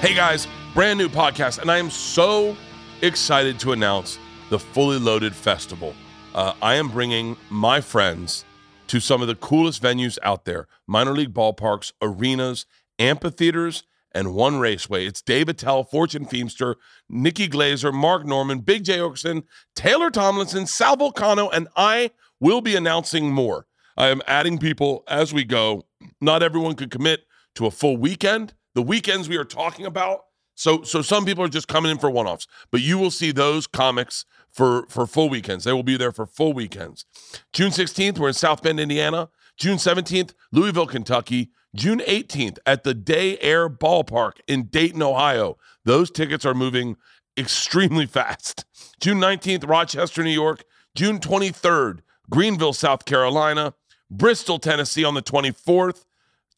Hey guys, brand new podcast, and I am so excited to announce the Fully Loaded Festival. Uh, I am bringing my friends to some of the coolest venues out there minor league ballparks, arenas, amphitheaters, and one raceway. It's Dave Attell, Fortune Feimster, Nikki Glazer, Mark Normand, Big Jay Oakerson, Taylor Tomlinson, Sal Vulcano, and I will be announcing more. I am adding people as we go. Not everyone could commit to a full weekend. The weekends we are talking about. So, so some people are just coming in for one-offs, but you will see those comics for for full weekends. They will be there for full weekends. June 16th, we're in South Bend, Indiana. June 17th, Louisville, Kentucky. June 18th at the Day Air Ballpark in Dayton, Ohio. Those tickets are moving extremely fast. June 19th, Rochester, New York. June 23rd, Greenville, South Carolina. Bristol, Tennessee on the 24th.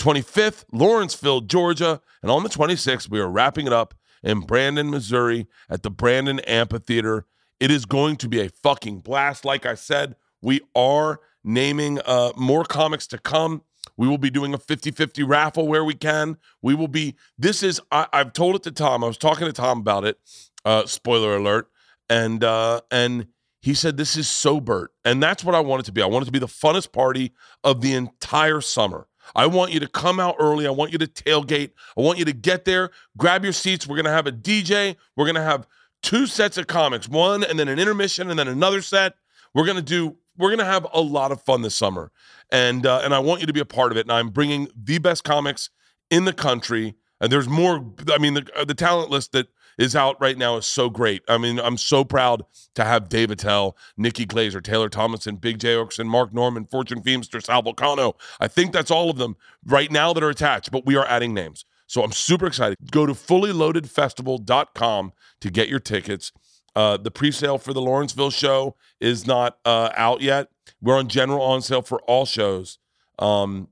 25th, Lawrenceville, Georgia. And on the 26th, we are wrapping it up in Branson, Missouri at the Brandon Amphitheater. It is going to be a fucking blast. Like I said, we are naming uh, more comics to come. We will be doing a 50 50 raffle where we can. We will be, this is, I, have told it to Tom. I was talking to Tom about it. Uh, spoiler alert. And, uh, and, he said, This is so Bert. And that's what I want it to be. I want it to be the funnest party of the entire summer. I want you to come out early. I want you to tailgate. I want you to get there, grab your seats. We're going to have a DJ. We're going to have two sets of comics, one and then an intermission and then another set. We're going to do we're going to have a lot of fun this summer. And uh, and I want you to be a part of it. And I'm bringing the best comics in the country. And there's more I mean the uh, the talent list that is out right now is so great. I mean, I'm so proud to have Dave Attell, Nikki Glazer, Taylor Thomason, Big Jay Oakerson, Mark Normand, Fortune Feimster, Sal Vulcano. I think that's all of them right now that are attached, but we are adding names. So I'm super excited. Go to fullyloadedfestival.com to get your tickets. Uh, the pre-sale for the Lawrenceville show is not uh, out yet. We're on general on sale for all shows. Um,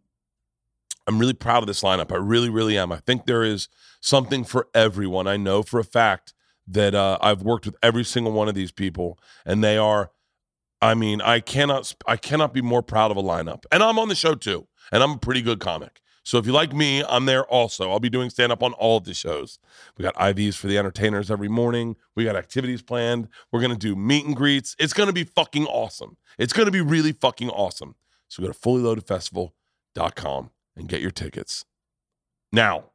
I'm really proud of this lineup. I really, really am. I think there is something for everyone. I know for a fact that uh, I've worked with every single one of these people, and they are. I mean, I cannot, I cannot be more proud of a lineup. And I'm on the show too, and I'm a pretty good comic. So if you like me, I'm there also. I'll be doing stand up on all of the shows. We got IVs for the entertainers every morning. We got activities planned. We're going to do meet and greets. It's going to be fucking awesome. It's going to be really fucking awesome. So go to fullyloadedfestival.com and get your tickets. Now,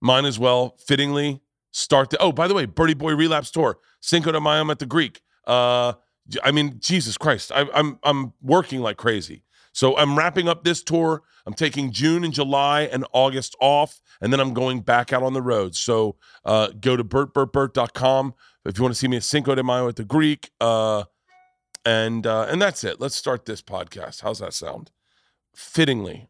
mine as well, fittingly, start the. Oh, by the way, Berty Boy Relapse Tour, Cinco de Mayo at the Greek. Uh, I mean, Jesus Christ, I, I'm I'm working like crazy. So I'm wrapping up this tour. I'm taking June and July and August off, and then I'm going back out on the road. So uh, go to bertbertbert.com if you want to see me at Cinco de Mayo at the Greek. Uh, and uh, and that's it. Let's start this podcast. How's that sound? Fittingly,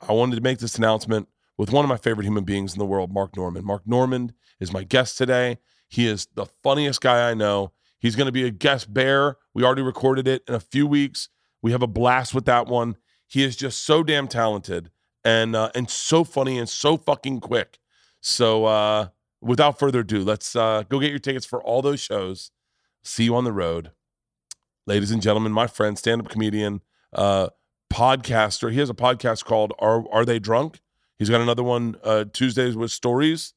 I wanted to make this announcement with one of my favorite human beings in the world, Mark Normand. Mark Normand is my guest today. He is the funniest guy I know. He's going to be a guest bear. We already recorded it in a few weeks. We have a blast with that one. He is just so damn talented and uh, and so funny and so fucking quick. So uh, without further ado, let's uh, go get your tickets for all those shows. See you on the road, ladies and gentlemen. My friend, stand-up comedian, uh, podcaster. He has a podcast called "Are Are They Drunk?" He's got another one uh, Tuesdays with stories.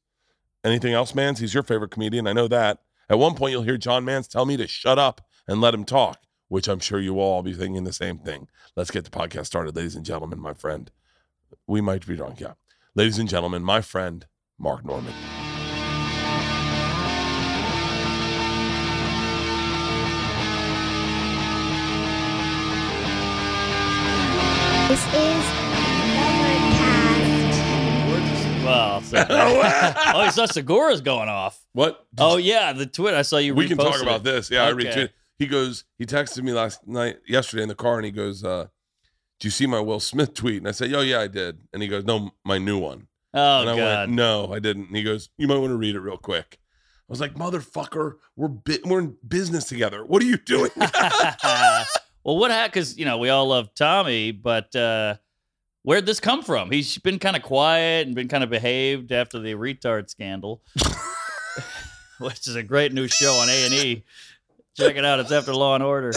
Anything else, Mans? He's your favorite comedian. I know that. At one point, you'll hear John Mans tell me to shut up and let him talk which I'm sure you all be thinking the same thing. Let's get the podcast started, ladies and gentlemen, my friend. We might be drunk, yeah. Ladies and gentlemen, my friend, Mark Normand. Well, so, oh, you saw Segura's going off. What? Oh yeah, the tweet I saw you. we can talk about it. this. Yeah, I Okay. retweeted. He goes, he texted me last night, yesterday in the car, and he goes, uh, "Do you see my Will Smith tweet?" And I said, "Oh yeah, I did." And he goes, "No, my new one." Oh and I god. went, "No, I didn't." And he goes, "You might want to read it real quick." I was like, "Motherfucker, we're bi- we're in business together. What are you doing?" well, what happened? Because you know we all love Tommy, but uh, where'd this come from? He's been kind of quiet and been kind of behaved after the retard scandal, which is a great new show on A and E. Check it out. It's after Law and Order.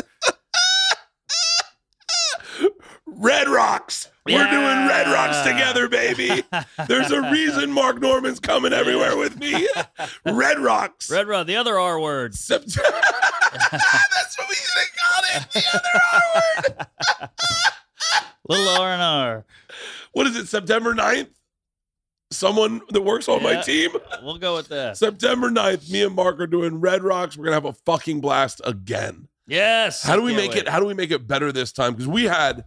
Red Rocks. We're doing Red Rocks together, baby. There's a reason Mark Normand's coming everywhere with me. Red Rocks. Red Rock, the other R word. September. That's what we should have called it. The other R word. Little R and R. What is it? September 9th? Someone that works on my Yeah. team. We'll go with that. September 9th, me and Mark are doing Red Rocks. We're gonna have a fucking blast again. Yes. How do we Can't make wait. it? How do we make it better this time? Because we had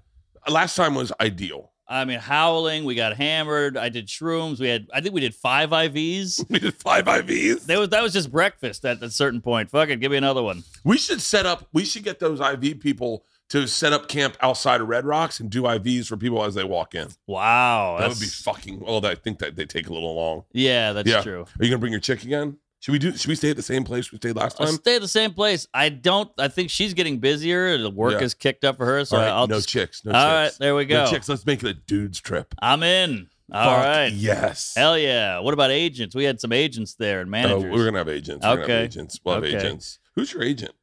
last time was ideal. I mean, howling. We got hammered. I did shrooms. We had. I think we did five IVs. We did five IVs. That was that was just breakfast at a certain point. Fuck it, give me another one. We should set up. We should get those IV people to set up camp outside of Red Rocks and do IVs for people as they walk in. Wow, That would be fucking. Well, I think that they take a little long. Yeah, that's Yeah. true. Are you gonna bring your chick again? Should we do? Should we stay at the same place we stayed last I'll time? stay at the same place. I don't. I think she's getting busier. The work Yeah. is kicked up for her, so All right, I'll no just. chicks. No All chicks. right, there we go. No chicks. Let's make it a dude's trip. I'm in. All Fuck right. Yes. Hell yeah. What about agents? We had some agents there and Oh, we're gonna have agents. We're gonna have Okay. agents. We'll have Okay. agents. Who's your agent?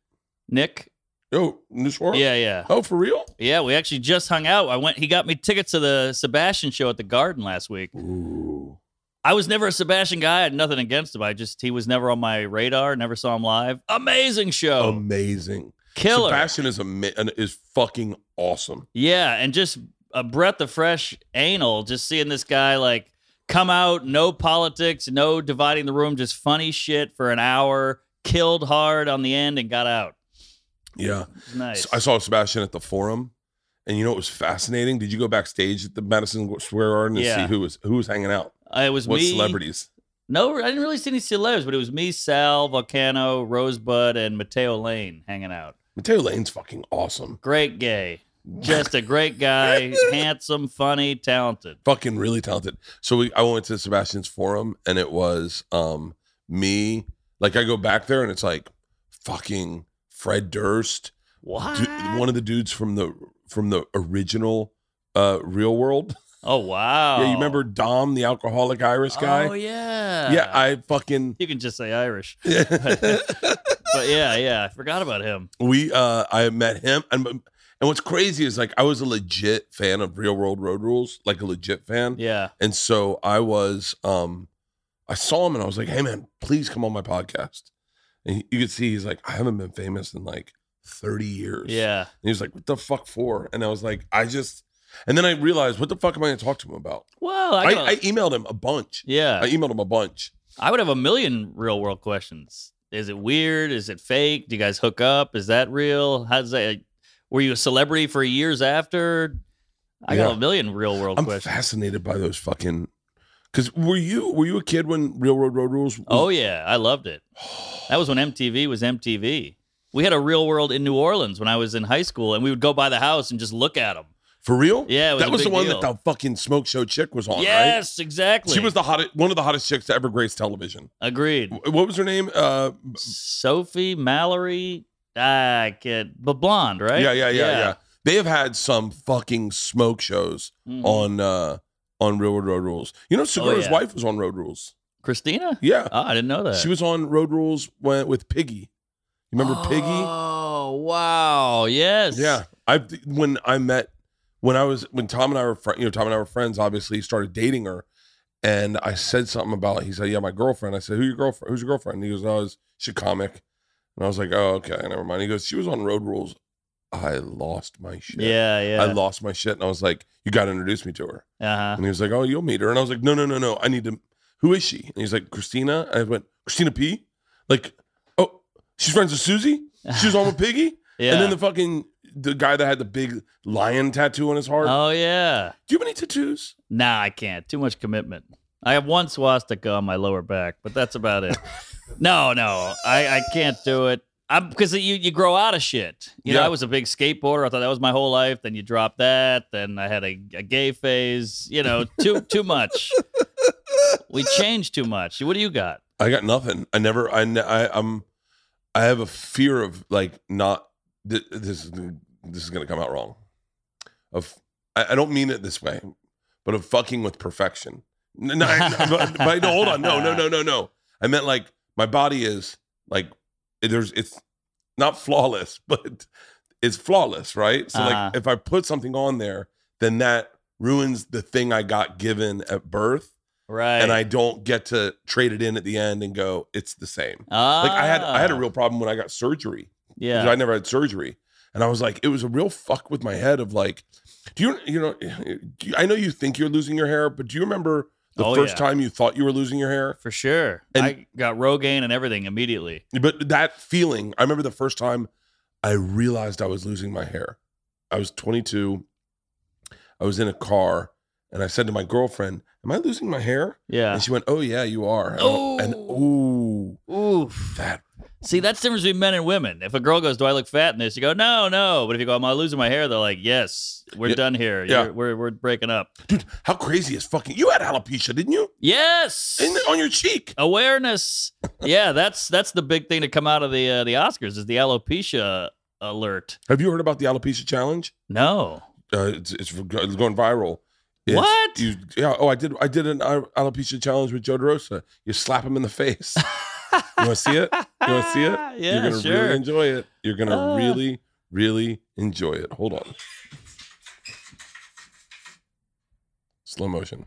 Nick. Oh, Newsworld? Yeah, yeah, Oh, for real? yeah. We actually just hung out. I went. He got me tickets to the Sebastian show at the Garden last week. Ooh. I was never a Sebastian guy. I had nothing against him. I just he was never on my radar. Never saw him live. Amazing show. Amazing. Killer. Sebastian is ama- is fucking awesome. Yeah, and just a breath of fresh anal. Just seeing this guy like come out, no politics, no dividing the room, just funny shit for an hour. Killed hard on the end and got out. Yeah. Nice. So I saw Sebastian at the forum, and you know it was fascinating? Did you go backstage at the Madison Square Garden to Yeah. see who was who was hanging out? Uh, it was What me. celebrities? No, I didn't really see any celebs, but it was me, Sal, Vulcano, Rosebud, and Matteo Lane hanging out. Matteo Lane's fucking awesome. Great gay. Just a great guy, handsome, funny, talented. Fucking really talented. So we I went to Sebastian's forum and it was um me. Like I go back there and it's like fucking Fred Durst, What? du- one of the dudes from the from the original uh real world. oh wow. Yeah, you remember Dom, the alcoholic Irish guy? Oh yeah. yeah, I fucking You can just say Irish. But yeah, yeah, I forgot about him. we uh I met him and and what's crazy is like I was a legit fan of Real World Road Rules, like a legit fan. Yeah. And so I was um I saw him and I was like, "Hey man, please come on my podcast." And you could see he's like, "I haven't been famous in like 30 years." Yeah. And he was like, "What the fuck for?" And I was like, "I just And then I realized, what the fuck am I going to talk to him about? Well, I, I, I emailed him a bunch. yeah. I emailed him a bunch. I would have a million real world questions. Is it weird? Is it fake? Do you guys hook up? Is that real? How's that? Were you a celebrity for years after? I got a million real world I'm questions. fascinated by those fucking. Because were you were you a kid when Real Road Road Rules? was- Oh yeah, I loved it. That was when MTV was MTV. We had a real world in New Orleans when I was in high school, and we would go by the house and just look at them. for real? Yeah, it was that was the one deal. that the fucking smoke show chick was on. right? yes, exactly. she was the hottest, one of the hottest chicks to ever grace television. agreed. What was her name? Uh, Sophie Mallory. I can't, but blonde, right? yeah, yeah, yeah, yeah, They have had some fucking smoke shows Mhm. on uh on Real World Road Rules. You know, oh, Segura's yeah. wife was on Road Rules. Christina. Yeah, Oh, I didn't know that. she was on Road Rules when, with Piggy. You remember Piggy? Oh wow! Yes. Yeah, I when I met when I was when Tom and I were fri you know Tom and I were friends. Obviously, started dating her, and I said something about. He said, "Yeah, my girlfriend." I said, "Who your girlfriend? Who's your girlfriend?" And he goes, "Oh, it's- she's a comic." And I was like, "Oh, okay, never mind." He goes, "She was on Road Rules." I lost my shit. Yeah. Yeah. I lost my shit, and I was like, "You got to introduce me to her." uh huh. And he was like, "Oh, you'll meet her." And I was like, "No, no, no, no. I need to. Who is she?" And he's like, "Christina." I went, "Christina P." Like, oh, she's friends with Susie. She was on with Piggy. Yeah. And then the fucking the guy that had the big lion tattoo on his heart. oh yeah. Do you have any tattoos? Nah, I can't. Too much commitment. I have one swastika on my lower back, but that's about it. no, no, I, I can't do it. I'm because you you grow out of shit. You know, Yeah. I was a big skateboarder. I thought that was my whole life. Then you drop that. Then I had a, a gay phase. You know, too too much. We changed too much. What do you got? I got nothing. I never. I, I I'm. I have a fear of like not. th- This this is gonna come out wrong. Of I, I don't mean it this way, but of fucking with perfection. No, no, I- but, but no, hold on. No, no, no, no, no. I meant like my body is like there's it's not flawless, but it's flawless, right? So Uh-huh. like if I put something on there, then that ruins the thing I got given at birth, Right. and I don't get to trade it in at the end and go, it's the same. ah, Like I had I had a real problem when I got surgery. yeah. I never had surgery, and I was like, it was a real fuck with my head of like, do you you know? Do you, I know you think you're losing your hair, but do you remember the Oh, first yeah. time you thought you were losing your hair? for sure. And- I got Rogaine and everything immediately. But that feeling, I remember the first time I realized I was losing my hair. I was 22. I was in a car, and I said to my girlfriend, "Am I losing my hair?" Yeah. And she went, "Oh yeah, you are." And- Oh. And ooh, Oof. that See, that's the difference between men and women. If a girl goes, "Do I look fat in this?" You go, "No, no." But if you go, "Am I losing my hair?" They're like, "Yes, we're Yeah. done here. Yeah. You're- we're we're breaking up." dude, how crazy is fucking? You had alopecia, didn't you? Yes. In, on your cheek. Awareness. yeah, that's that's the big thing to come out of the uh, the Oscars is the alopecia alert. Have you heard about the alopecia challenge? No. Uh, it's, it's it's going viral. It's- What? You, yeah. Oh, I did. I did an alopecia challenge with Joe DeRosa. You slap him in the face. you want to see it? You want to see it? Yeah, You're gonna sure. really enjoy it. You're gonna Ah. really, really enjoy it. Hold on. Slow motion.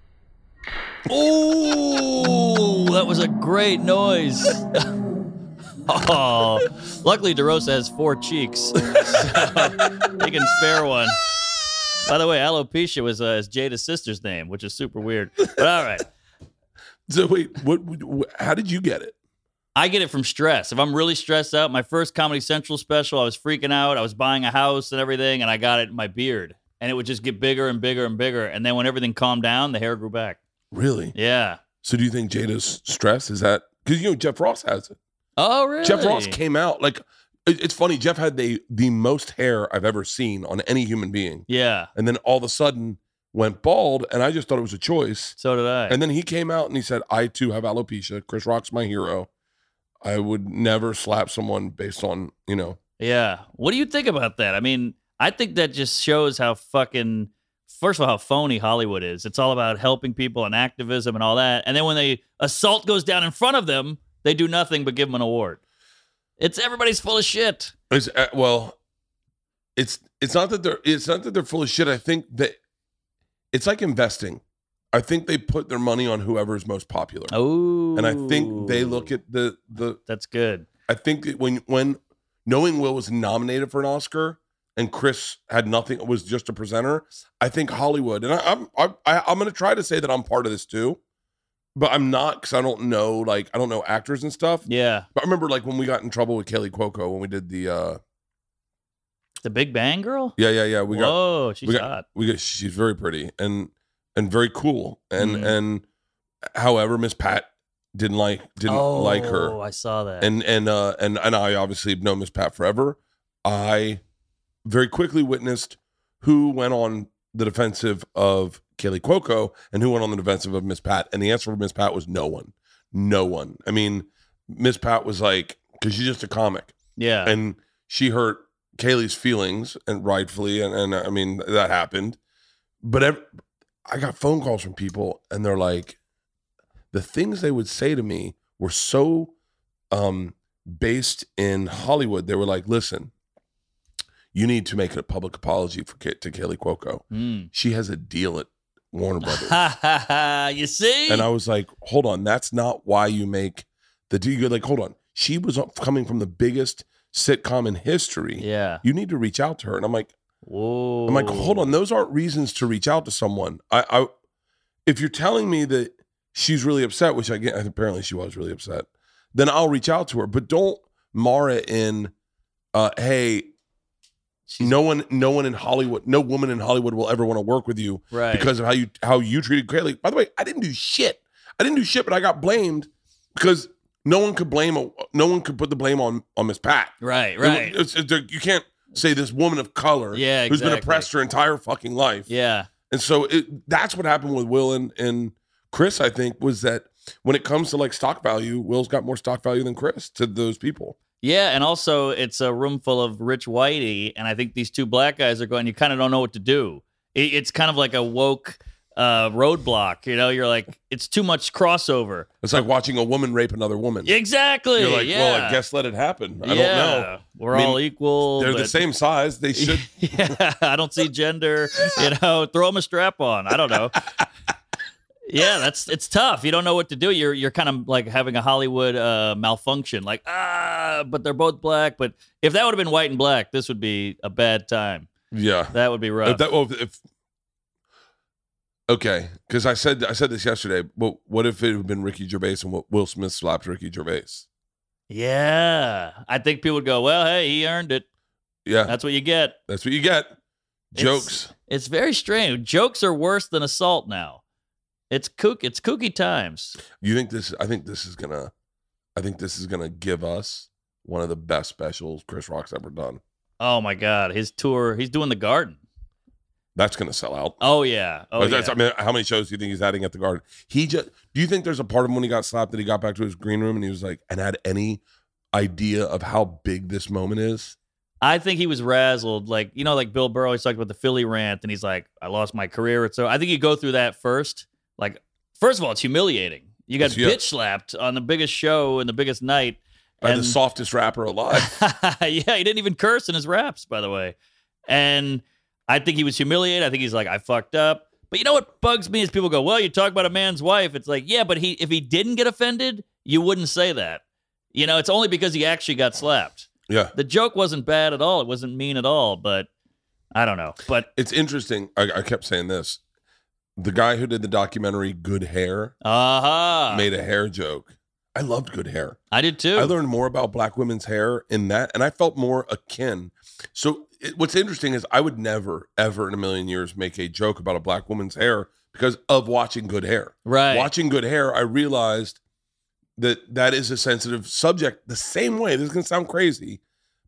Ooh, that was a great noise. oh, luckily DeRosa has four cheeks, so he can spare one. By the way, alopecia was uh, is Jada's sister's name, which is super weird. But all right, So wait, what, what? How did you get it? I get it from stress. If I'm really stressed out, my first Comedy Central special, I was freaking out. I was buying a house and everything, and I got it in my beard, and it would just get bigger and bigger and bigger. And then when everything calmed down, the hair grew back. Really? Yeah. So do you think Jada's stress is that? Because you know Jeff Ross has it. Oh, really? Jeff Ross came out like it's funny. Jeff had the the most hair I've ever seen on any human being, Yeah. and then all of a sudden went bald, and I just thought it was a choice. So did I. And then he came out and he said, "I too have alopecia. Chris Rock's my hero. I would never slap someone based on you know." Yeah. What do you think about that? I mean, I think that just shows how fucking first of all how phony Hollywood is. It's all about helping people and activism and all that. And then when they assault goes down in front of them, they do nothing but give them an award. It's everybody's full of shit. It's uh, well, it's it's not that they're it's not that they're full of shit. I think that it's like investing. I think they put their money on whoever's most popular, Oh. and I think they look at the the. That's good. I think that when when knowing Will was nominated for an Oscar and Chris had nothing was just a presenter, I think Hollywood and I, I'm I, I, I'm going to try to say that I'm part of this too, but I'm not because I don't know like I don't know actors and stuff. Yeah. But I remember like when we got in trouble with Kaley Cuoco when we did the uh The Big Bang Girl? yeah yeah yeah we got Whoa, she's we got- hot. we got she's very pretty and and very cool and Mhm. and however miss pat didn't like didn't like Oh, her I saw that. and and uh and and i obviously know miss pat forever i very quickly witnessed who went on the defensive of Kaley Cuoco and who went on the defensive of Miss Pat. And the answer for Miss Pat was no one. No one. I mean, Miss Pat was like, because she's just a comic yeah. and she hurt Kaley's feelings and rightfully, and, and I mean that happened. But ev- I got phone calls from people, and they're like, the things they would say to me were so um, based in Hollywood. They were like, listen, you need to make a public apology for Ka- to Kaley Cuoco. Mm. She has a deal at Warner Brothers. You see? And I was like, hold on, that's not why you make the deal. You're like, hold on. She was coming from the biggest sitcom in history. yeah. You need to reach out to her. And I'm like, Whoa. I'm like, hold on, those aren't reasons to reach out to someone. I, I if you're telling me that she's really upset, which I get apparently she was really upset, then I'll reach out to her. But don't mar it in uh, hey, She's- no one no one in Hollywood, no woman in Hollywood will ever want to work with you Right. because of how you how you treated Kaley. By the way, I didn't do shit. I didn't do shit, but I got blamed because no one could blame a, no one could put the blame on on Miss Pat. right. It- Right. it's- it's- you can't say this woman of color Yeah, who's been oppressed her entire fucking life. yeah. And so it, that's what happened with Will and, and Chris, I think, was that when it comes to like stock value, Will's got more stock value than Chris to those people. Yeah, and also it's a room full of rich whitey, and I think these two black guys are going. You kind of don't know what to do. It, it's kind of like a woke uh, roadblock. You know, you're like, it's too much crossover. It's like watching a woman rape another woman. Exactly. You're like, yeah. well, I guess let it happen. I don't know. We're I mean, all equal. They're the same size. They should. yeah, I don't see gender. You know, throw them a strap on. I don't know. Yeah, that's it's tough. You don't know what to do. You're you're kind of like having a Hollywood uh, malfunction. Like ah, but they're both black. But if that would have been white and black, this would be a bad time. Yeah. That would be rough. If that, well, if- okay, because I said I said this yesterday. But what if it had been Ricky Gervais and what Will Smith slapped Ricky Gervais? yeah, I think people would go, well, hey, he earned it. Yeah, That's what you get. that's what you get. It's- Jokes. It's very strange. Jokes are worse than assault now. It's kook. It's kooky times. You think this? I think this is gonna. I think this is gonna give us one of the best specials Chris Rock's ever done. Oh my God, his tour. He's doing the Garden. That's gonna sell out. Oh yeah. Oh yeah. I mean, how many shows do you think he's adding at the Garden? He just. Do you think there's a part of him when he got slapped that he got back to his green room and he was like, and had any idea of how big this moment is? I think he was razzled. Like, you know, like Bill Burr always talked about the Philly rant, and he's like, I lost my career. So I think you go through that first. Like, first of all, it's humiliating. You got bitch slapped on the biggest show and the biggest night. By And the softest rapper alive. yeah, he didn't even curse in his raps, by the way. And I think he was humiliated. I think he's like, I fucked up. But you know what bugs me is people go, Well, you talk about a man's wife. It's like, yeah, but he if he didn't get offended, you wouldn't say that. You know, it's only because he actually got slapped yeah. the joke wasn't bad at all. It wasn't mean at all, but I don't know. But It's interesting. I, I kept saying this. The guy who did the documentary Good Hair aha, made a hair joke. I loved Good Hair. I did too. I learned more about black women's hair in that, and I felt more akin. So, it, what's interesting is I would never, ever in a million years make a joke about a black woman's hair because of watching Good Hair. right. Watching Good Hair, I realized that that is a sensitive subject the same way. This is going to sound crazy,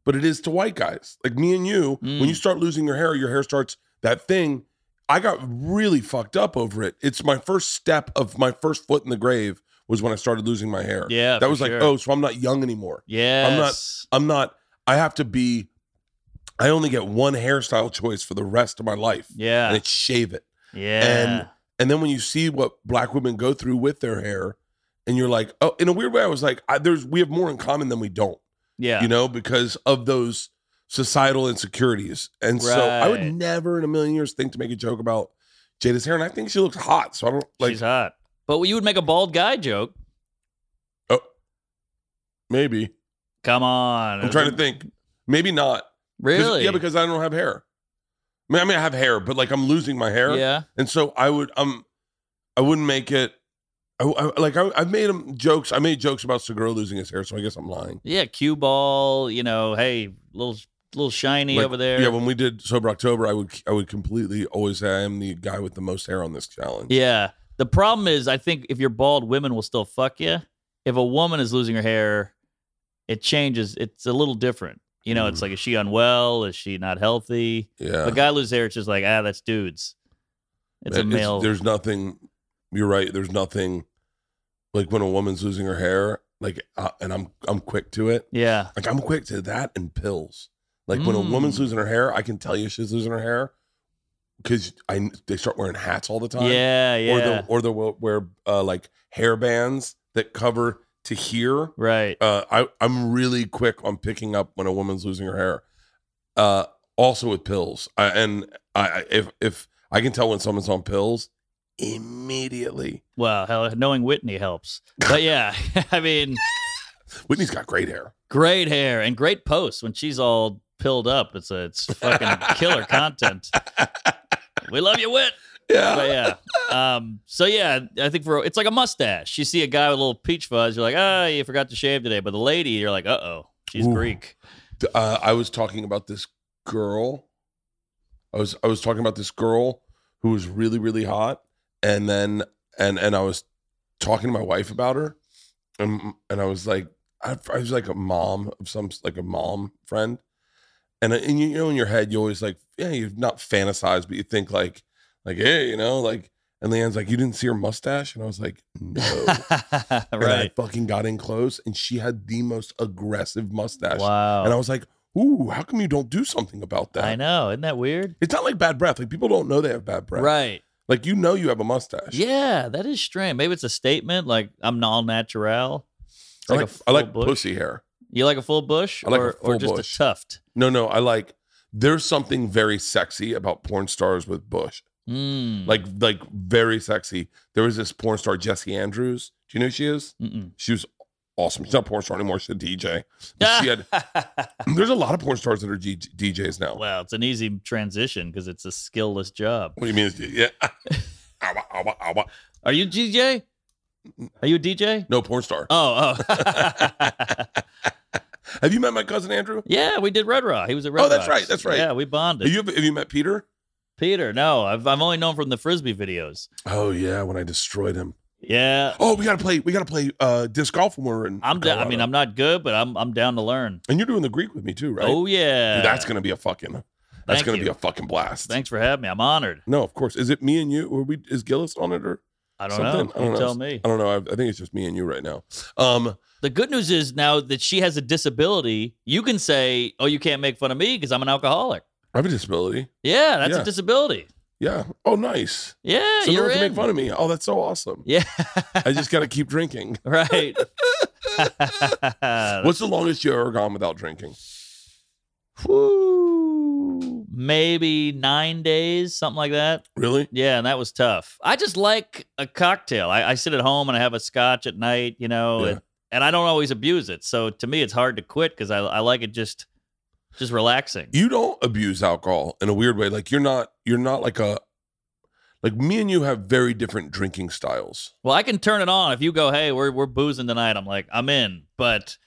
but it is to white guys like me and you. Mm. When you start losing your hair, your hair starts that thing. I got really fucked up over it. It's my first step of my first foot in the grave was when I started losing my hair. Yeah, that was like, sure. oh, so I'm not young anymore. Yeah, I'm not. I'm not. I have to be. I only get one hairstyle choice for the rest of my life, Yeah. and it's shave it. Yeah. And and then when you see what black women go through with their hair, and you're like, oh, in a weird way, I was like, I, there's we have more in common than we don't, yeah. you know, because of those societal insecurities. And so I would never in a million years think to make a joke about Jada's hair, and I think she looks hot. So I don't like She's hot. But you would make a bald guy joke. Oh. Maybe. Come on. I'm trying to think. Maybe not. Really? Yeah, because I don't have hair. I mean, I mean, I have hair, but like I'm losing my hair. Yeah. And so I would um I wouldn't make it I, I- like I, I've made him jokes. I made jokes about Segura losing his hair, so I guess I'm lying. Yeah. Cue ball, you know, hey, little little shiny Like, over there. Yeah, when we did Sober October, I would I would completely always say I am the guy with the most hair on this challenge. Yeah. The problem is, I think if you're bald, women will still fuck you. If a woman is losing her hair, it changes. It's a little different. You know, it's Mm. like, is she unwell? Is she not healthy? Yeah. A guy loses hair, it's just like, ah, that's dudes. It's a It's- male. there's nothing. You're right. There's nothing like when a woman's losing her hair, like, uh, and I'm I'm quick to it. yeah. Like I'm quick to that and pills. Like when a Mm. woman's losing her hair, I can tell you she's losing her hair because I they start wearing hats all the time. Yeah. Yeah. Or the or the wear uh, like hair bands that cover to hear. right. Uh, I I'm really quick on picking up when a woman's losing her hair. Uh, also with pills, I, and I I- if if I can tell when someone's on pills immediately. Well, hell, knowing Whitney helps. But yeah, I mean, Whitney's got great hair. great hair and great posts when she's all pilled up. It's a, it's fucking killer content. We love you, Whit. Yeah. But yeah. Um, so yeah, I think for it's like a mustache. You see a guy with a little peach fuzz, you're like, ah, you forgot to shave today. But the lady, you're like, uh oh, she's Ooh. Greek. uh, I was talking about this girl. I was I was talking about this girl who was really really hot, and then and and I was talking to my wife about her, and and I was like I, I was like a mom of some like a mom friend, and and you know in your head you always like yeah you've not fantasize but you think like like hey you know like and LeeAnn's like you didn't see her mustache and I was like no. And I fucking got in close, and she had the most aggressive mustache. Wow. And I was like, ooh, how come you don't do something about that? I know. Isn't that weird? It's not like bad breath. Like people don't know they have bad breath. Right. Like you know you have a mustache. Yeah, that is strange. Maybe it's a statement like I'm all natural. I like, like, I like bush. pussy hair. You like a full bush, I like a or, or full just bush. a tuft? No, no, I like. There's something very sexy about porn stars with bush. Mm. Like, like very sexy. There was this porn star Jessie Andrews. Do you know who she is? Mm-mm. She was awesome. She's not a porn star anymore. She's a DJ. But she had. There's a lot of porn stars that are G- DJs now. well, it's an easy transition because it's a skillless job. What do you mean? Yeah. Are you DJ? Are you a DJ? No porn star. Oh, oh. Have you met my cousin Andrew? yeah, we did Red Raw. He was at Red Oh, that's Rocks. right, that's right. Yeah, we bonded. Have you have you met Peter? Peter, no, I've I've only known from the frisbee videos. Oh yeah, when I destroyed him. Yeah, Oh, we gotta play. We gotta play uh, disc golf when we're in. I'm. Da- I mean, I'm not good, but I'm I'm down to learn. and you're doing the Greek with me too, right? Oh yeah, Dude, that's gonna be a fucking. That's Thank gonna you. be a fucking blast. Thanks for having me. I'm honored. No, of course. Is it me and you? Or we is Gillis on it or I don't something? know. I don't You know. tell me. I don't know. I, I think it's just me and you right now. Um, The good news is now that she has a disability, you can say, "Oh, you can't make fun of me because I'm an alcoholic." I have a disability. Yeah, that's Yeah. a disability. Yeah. Oh, nice. Yeah, So no you're one can in. make fun of me. Oh, that's so awesome. Yeah, I just got to keep drinking. right. What's the longest you ever gone without drinking? Whew, maybe nine days, something like that. Really? Yeah, and that was tough. I just like a cocktail. I, I sit at home and I have a scotch at night, you know, Yeah. and, and I don't always abuse it. So to me, it's hard to quit because I, I like it just just relaxing. You don't abuse alcohol in a weird way. Like you're not. You're not like a. Like me and you have very different drinking styles. Well, I can turn it on if you go, hey, we're we're boozing tonight. I'm like, I'm in, but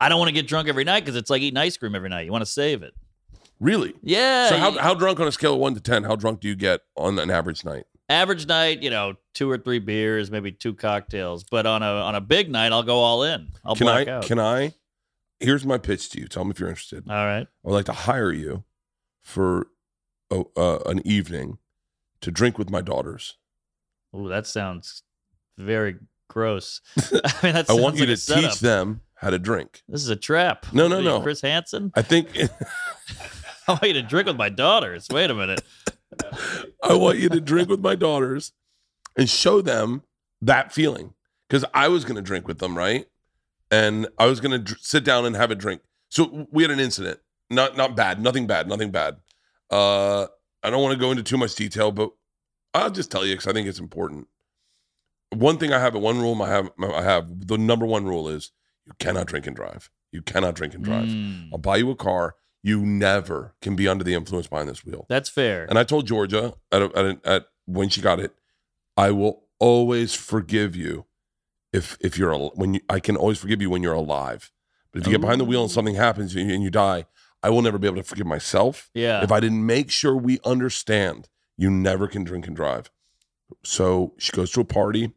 I don't want to get drunk every night because it's like eating ice cream every night. You want to save it. Really? Yeah. So how, you- how drunk on a scale of one to ten? How drunk do you get on an average night? average night, you know, two or three beers, maybe two cocktails. But on a on a big night, I'll go all in. I'll can black I? out. Can I? Here's my pitch to you. Tell me if you're interested. all right. I would like to hire you for a, uh, an evening to drink with my daughters. Oh, that sounds very gross. I mean, that I want you like to teach them how to drink. This is a trap. No, no, What are you, no. Chris Hansen. I think I want you to drink with my daughters. Wait a minute. I want you to drink with my daughters and show them that feeling. Because I was going to drink with them, right? And I was going to dr- sit down and have a drink. So we had an incident. Not not bad. Nothing bad. Nothing bad. Uh, I don't want to go into too much detail, but I'll just tell you because I think it's important. One thing I have, one rule I have, I have. The number one rule is you cannot drink and drive. You cannot drink and drive. Mm, I'll buy you a car. You never can be under the influence behind this wheel. that's fair. And I told Georgia at, a, at, a, at when she got it, I will always forgive you if if you're when you, I can always forgive you when you're alive. But if you get behind the wheel and something happens and you, and you die, I will never be able to forgive myself Yeah. if I didn't make sure we understand. You never can drink and drive. So she goes to a party,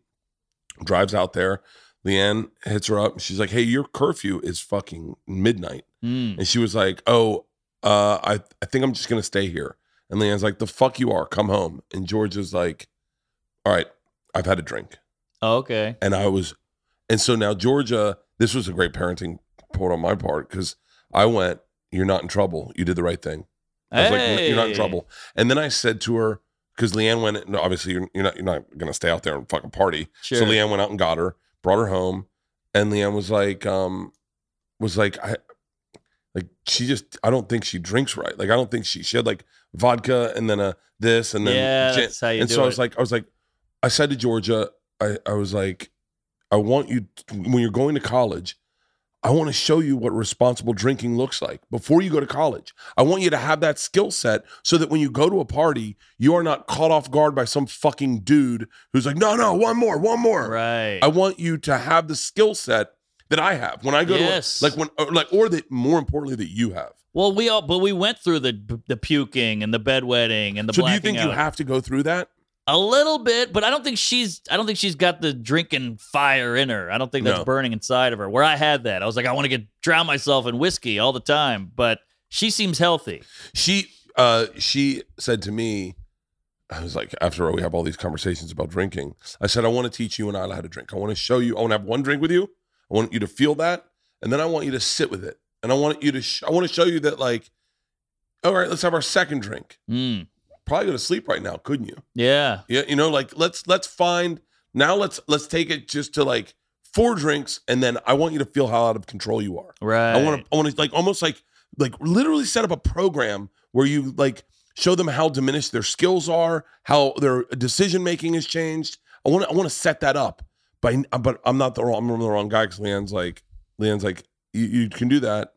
drives out there. LeeAnn hits her up. and She's like, "Hey, your curfew is fucking midnight." Mm. And she was like, "Oh, uh, I I think I'm just gonna stay here." And LeeAnn's like, "The fuck you are, come home." And George is like, "All right, I've had a drink," Oh, okay. and I was, and so now Georgia, this was a great parenting point on my part because I went, "You're not in trouble. You did the right thing." I was like, "You're not in trouble." And then I said to her, because LeeAnn went, no, obviously you're, you're not you're not gonna stay out there and fucking party. Sure. So LeeAnn went out and got her, brought her home, and LeeAnn was like, um, was like, I, like she just, I don't think she drinks right. Like I don't think she, she had like vodka and then a this and then yeah, gin. that's how you and so it. I was like, I was like, I said to Georgia, I, I was like, I want you when you're going to college. I want to show you what responsible drinking looks like before you go to college. I want you to have that skill set so that when you go to a party, you are not caught off guard by some fucking dude who's like, no, no, one more, one more. right. I want you to have the skill set that I have when I go Yes. to like when or like or that more importantly that you have. well, we all, but we went through the the puking and the bedwetting and the so do you think you have to go through that? A little bit, but I don't think she's. I don't think she's got the drinking fire in her. I don't think that's No. burning inside of her. Where I had that, I was like, I want to get drown myself in whiskey all the time. But she seems healthy. She uh she said to me, I was like, after all, we have all these conversations about drinking, I said, I want to teach you and I how to drink. I want to show you, I want to have one drink with you. I want you to feel that. And then I want you to sit with it. And I want you to sh- I want to show you that like, all right, let's have our second drink. Mm. Probably go to sleep right now, couldn't you? Yeah. Yeah, you know, like let's let's find now. Let's let's take it just to like four drinks, and then I want you to feel how out of control you are. Right. I want to I want to like almost like like literally set up a program where you like show them how diminished their skills are, how their decision making has changed. I want to I want to set that up, but but I'm not the wrong I'm the wrong guy because LeeAnn's like LeeAnn's like you, you can do that,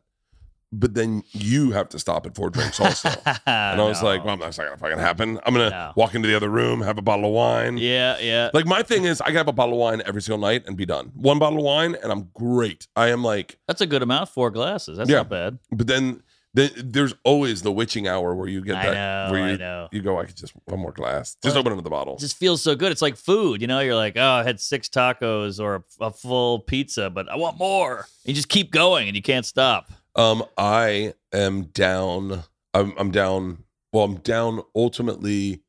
but then you have to stop at four drinks also. And I was like, well, that's not gonna fucking happen. I'm gonna No. walk into the other room, have a bottle of wine. yeah, yeah. Like my thing is, I can have a bottle of wine every single night and be done. One bottle of wine, and I'm great. I am like, That's a good amount. Four glasses. That's Yeah. not bad. but then, then there's always the witching hour where you get I that, know. where you I know. you go, I could just one more glass, just Well, open another bottle. It just feels so good. It's like food, you know. You're like, oh, I had six tacos or a, a full pizza, but I want more. You just keep going, and you can't stop. Um, I am down. I'm, I'm down. Well, I'm down ultimately,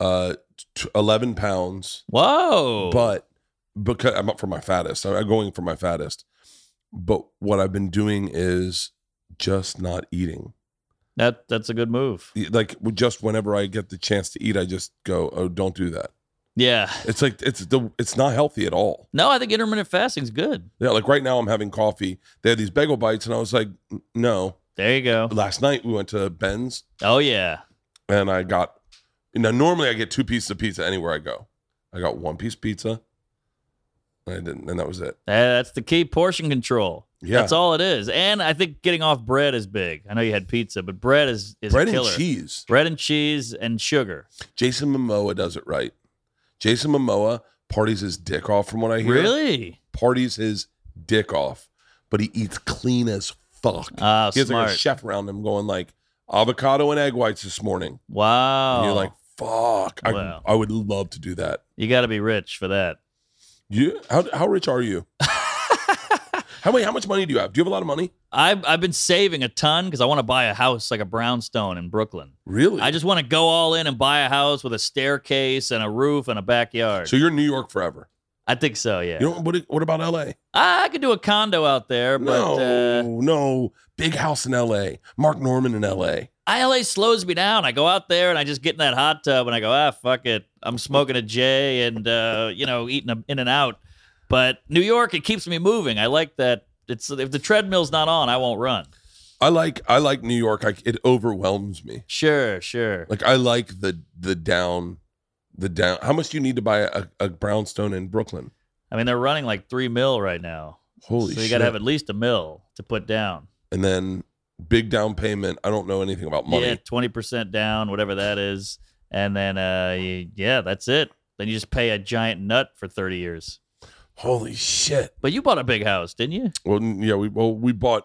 uh, t- eleven pounds. Whoa! but because I'm up for my fattest, I'm going for my fattest. But what I've been doing is just not eating. that that's a good move. Like just whenever I get the chance to eat, I just go, "Oh, don't do that." Yeah. It's like it's the it's not healthy at all. No, I think intermittent fasting's good. Yeah, like right now I'm having coffee. They had these bagel bites, and I was like, "No." There you go. Last night we went to Ben's, Oh yeah. and I got. You know, normally I get two pieces of pizza anywhere I go. I got one piece pizza. And I didn't, and that was it. Eh, that's the key. Portion control. Yeah, That's all it is. And I think getting off bread is big. I know you had pizza, but bread is is bread and cheese. Bread and cheese and sugar. Jason Momoa does it right. Jason Momoa parties his dick off from what I hear. Really? Parties his dick off, but he eats clean as fuck. Ah, he has smart. like a chef around him going like avocado and egg whites this morning. wow. And you're like, fuck. I, Wow. I would love to do that. you got to be rich for that. You how how rich are you? how wait, how much money do you have? Do you have a lot of money? I've I've been saving a ton because I want to buy a house like a brownstone in Brooklyn. Really? I just want to go all in and buy a house with a staircase and a roof and a backyard. so you're in New York forever. I think so. Yeah. You know what what about LA? I could do a condo out there, but no, uh, no. Big house in LA. Mark Normand in LA. LA slows me down. I go out there and I just get in that hot tub and I go, ah, fuck it. I'm smoking a J and uh, you know eating a, in and out. But New York, it keeps me moving. I like that. It's if the treadmill's not on, I won't run. I like I like New York. I, it overwhelms me. Sure, sure. Like I like the the down, the down. How much do you need to buy a, a brownstone in Brooklyn? I mean, they're running like three mil right now, Holy so you got to have at least a mil to put down. and then big down payment. I don't know anything about money. Yeah, twenty percent down, whatever that is, and then uh, you, yeah, that's it. Then you just pay a giant nut for thirty years. Holy shit! But you bought a big house, didn't you? Well, yeah, we well we bought.